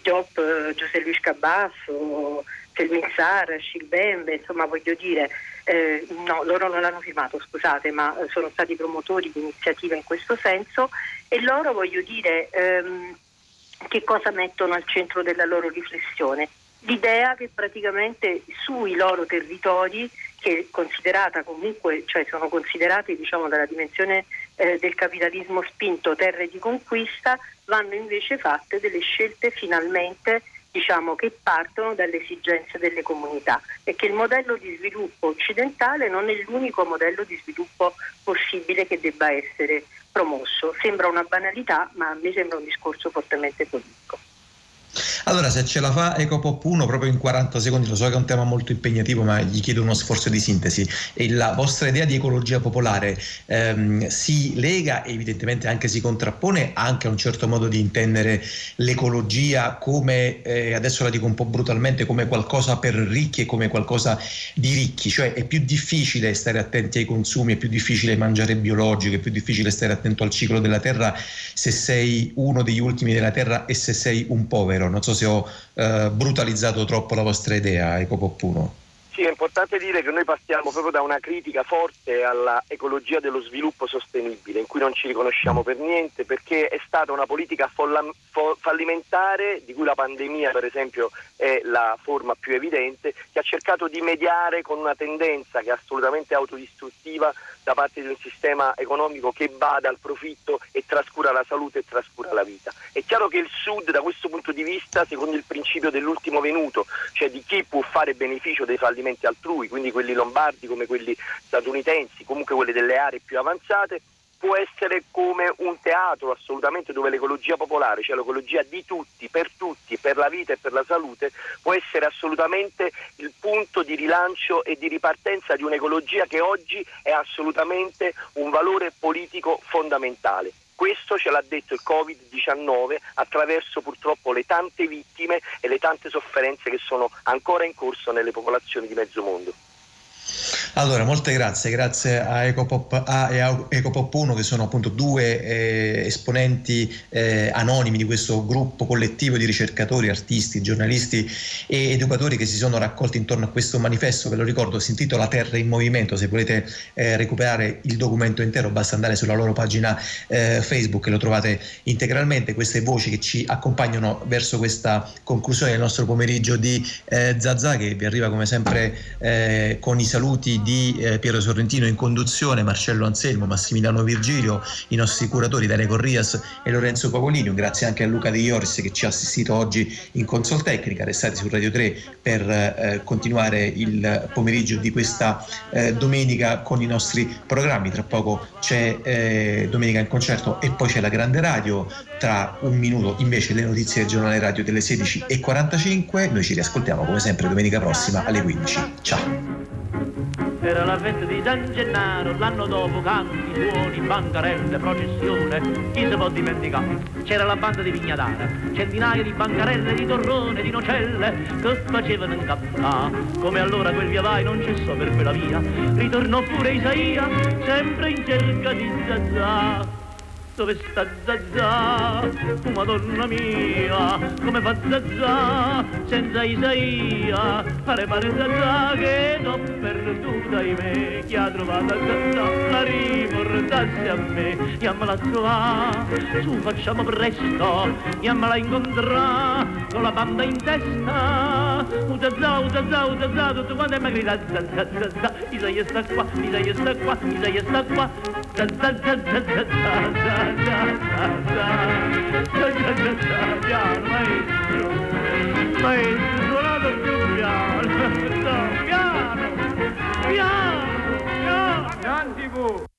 Job José Luis Cabasso, Selmin Sar, Shilbembe, insomma voglio dire, eh, no, loro non l'hanno firmato, scusate, ma sono stati promotori di iniziative in questo senso e loro voglio dire ehm, che cosa mettono al centro della loro riflessione? L'idea che praticamente sui loro territori che è considerata comunque, cioè sono considerate diciamo, dalla dimensione eh, del capitalismo spinto terre di conquista, vanno invece fatte delle scelte finalmente diciamo, che partono dalle esigenze delle comunità e che il modello di sviluppo occidentale non è l'unico modello di sviluppo possibile che debba essere promosso. Sembra una banalità, ma me sembra un discorso fortemente politico. Allora, se ce la fa Ecopop 1 proprio in 40 secondi, lo so che è un tema molto impegnativo, ma gli chiedo uno sforzo di sintesi. E la vostra idea di ecologia popolare ehm, si lega evidentemente anche si contrappone anche a un certo modo di intendere l'ecologia come, eh, adesso la dico un po' brutalmente, come qualcosa per ricchi e come qualcosa di ricchi, cioè è più difficile stare attenti ai consumi, è più difficile mangiare biologico, è più difficile stare attento al ciclo della terra se sei uno degli ultimi della terra e se sei un povero. Non so se ho eh, brutalizzato troppo la vostra idea, Ecopoppuno. Sì, è importante dire che noi partiamo proprio da una critica forte alla ecologia dello sviluppo sostenibile, in cui non ci riconosciamo per niente, perché è stata una politica folla, fo, fallimentare, di cui la pandemia per esempio è la forma più evidente, che ha cercato di mediare con una tendenza che è assolutamente autodistruttiva da parte di un sistema economico che bada al profitto e trascura la salute e trascura la vita. È chiaro che il Sud da questo punto di vista, secondo il principio dell'ultimo venuto, cioè di chi può fare beneficio dei fallimenti, altrui, quindi quelli lombardi come quelli statunitensi, comunque quelli delle aree più avanzate, può essere come un teatro assolutamente dove l'ecologia popolare, cioè l'ecologia di tutti, per tutti, per la vita e per la salute, può essere assolutamente il punto di rilancio e di ripartenza di un'ecologia che oggi è assolutamente un valore politico fondamentale. Questo ce l'ha detto il Covid-19 attraverso purtroppo le tante vittime e le tante sofferenze che sono ancora in corso nelle popolazioni di mezzo mondo. Allora, molte grazie, grazie a Ecopop A e a Ecopop 1 che sono appunto due eh, esponenti eh, anonimi di questo gruppo collettivo di ricercatori, artisti, giornalisti e educatori che si sono raccolti intorno a questo manifesto, ve lo ricordo, si intitola Terra in Movimento, se volete eh, recuperare il documento intero basta andare sulla loro pagina eh, Facebook e lo trovate integralmente, queste voci che ci accompagnano verso questa conclusione del nostro pomeriggio di eh, Zazà che vi arriva come sempre eh, con i saluti di eh, Piero Sorrentino in conduzione, Marcello Anselmo, Massimiliano Virgilio, i nostri curatori Dario Corrias e Lorenzo Pavolini. Un grazie anche a Luca De Ioris che ci ha assistito oggi in consol tecnica. Restate su Radio 3 per eh, continuare il pomeriggio di questa eh, domenica con i nostri programmi. Tra poco c'è eh, Domenica in concerto e poi c'è la grande radio. Tra un minuto invece le notizie del giornale radio delle 16.45. Noi ci riascoltiamo come sempre domenica prossima alle 15. Ciao! Era la festa di San Gennaro, l'anno dopo canti, suoni, bancarelle, processione, chi se può dimenticare? C'era la banda di Vignadara, centinaia di bancarelle, di torrone, di nocelle, che facevano incappare. Come allora quel via vai non cessò per quella via, ritornò pure Isaia, sempre in cerca di Zazà dove sta Zazà? Oh madonna mia, come fa Zazà? Senza Isaia? Pare pare Zazà che l'ho perduta in me, chi ha trovato Zazà? La riportasse a me, andiamola a trovare, su facciamo presto, andiamola a incontrare, con la banda in testa, oh Zazà, oh Zazà, Zazà, tutto quanto è mi grida Zazà, Zazà, Isaia sta qua, Isaia sta qua, Isaia sta qua, Zazà, Zazà, Zazà, Zazà, maestro, maestro, suonato più piano, piano, piano, piano. Andiamo!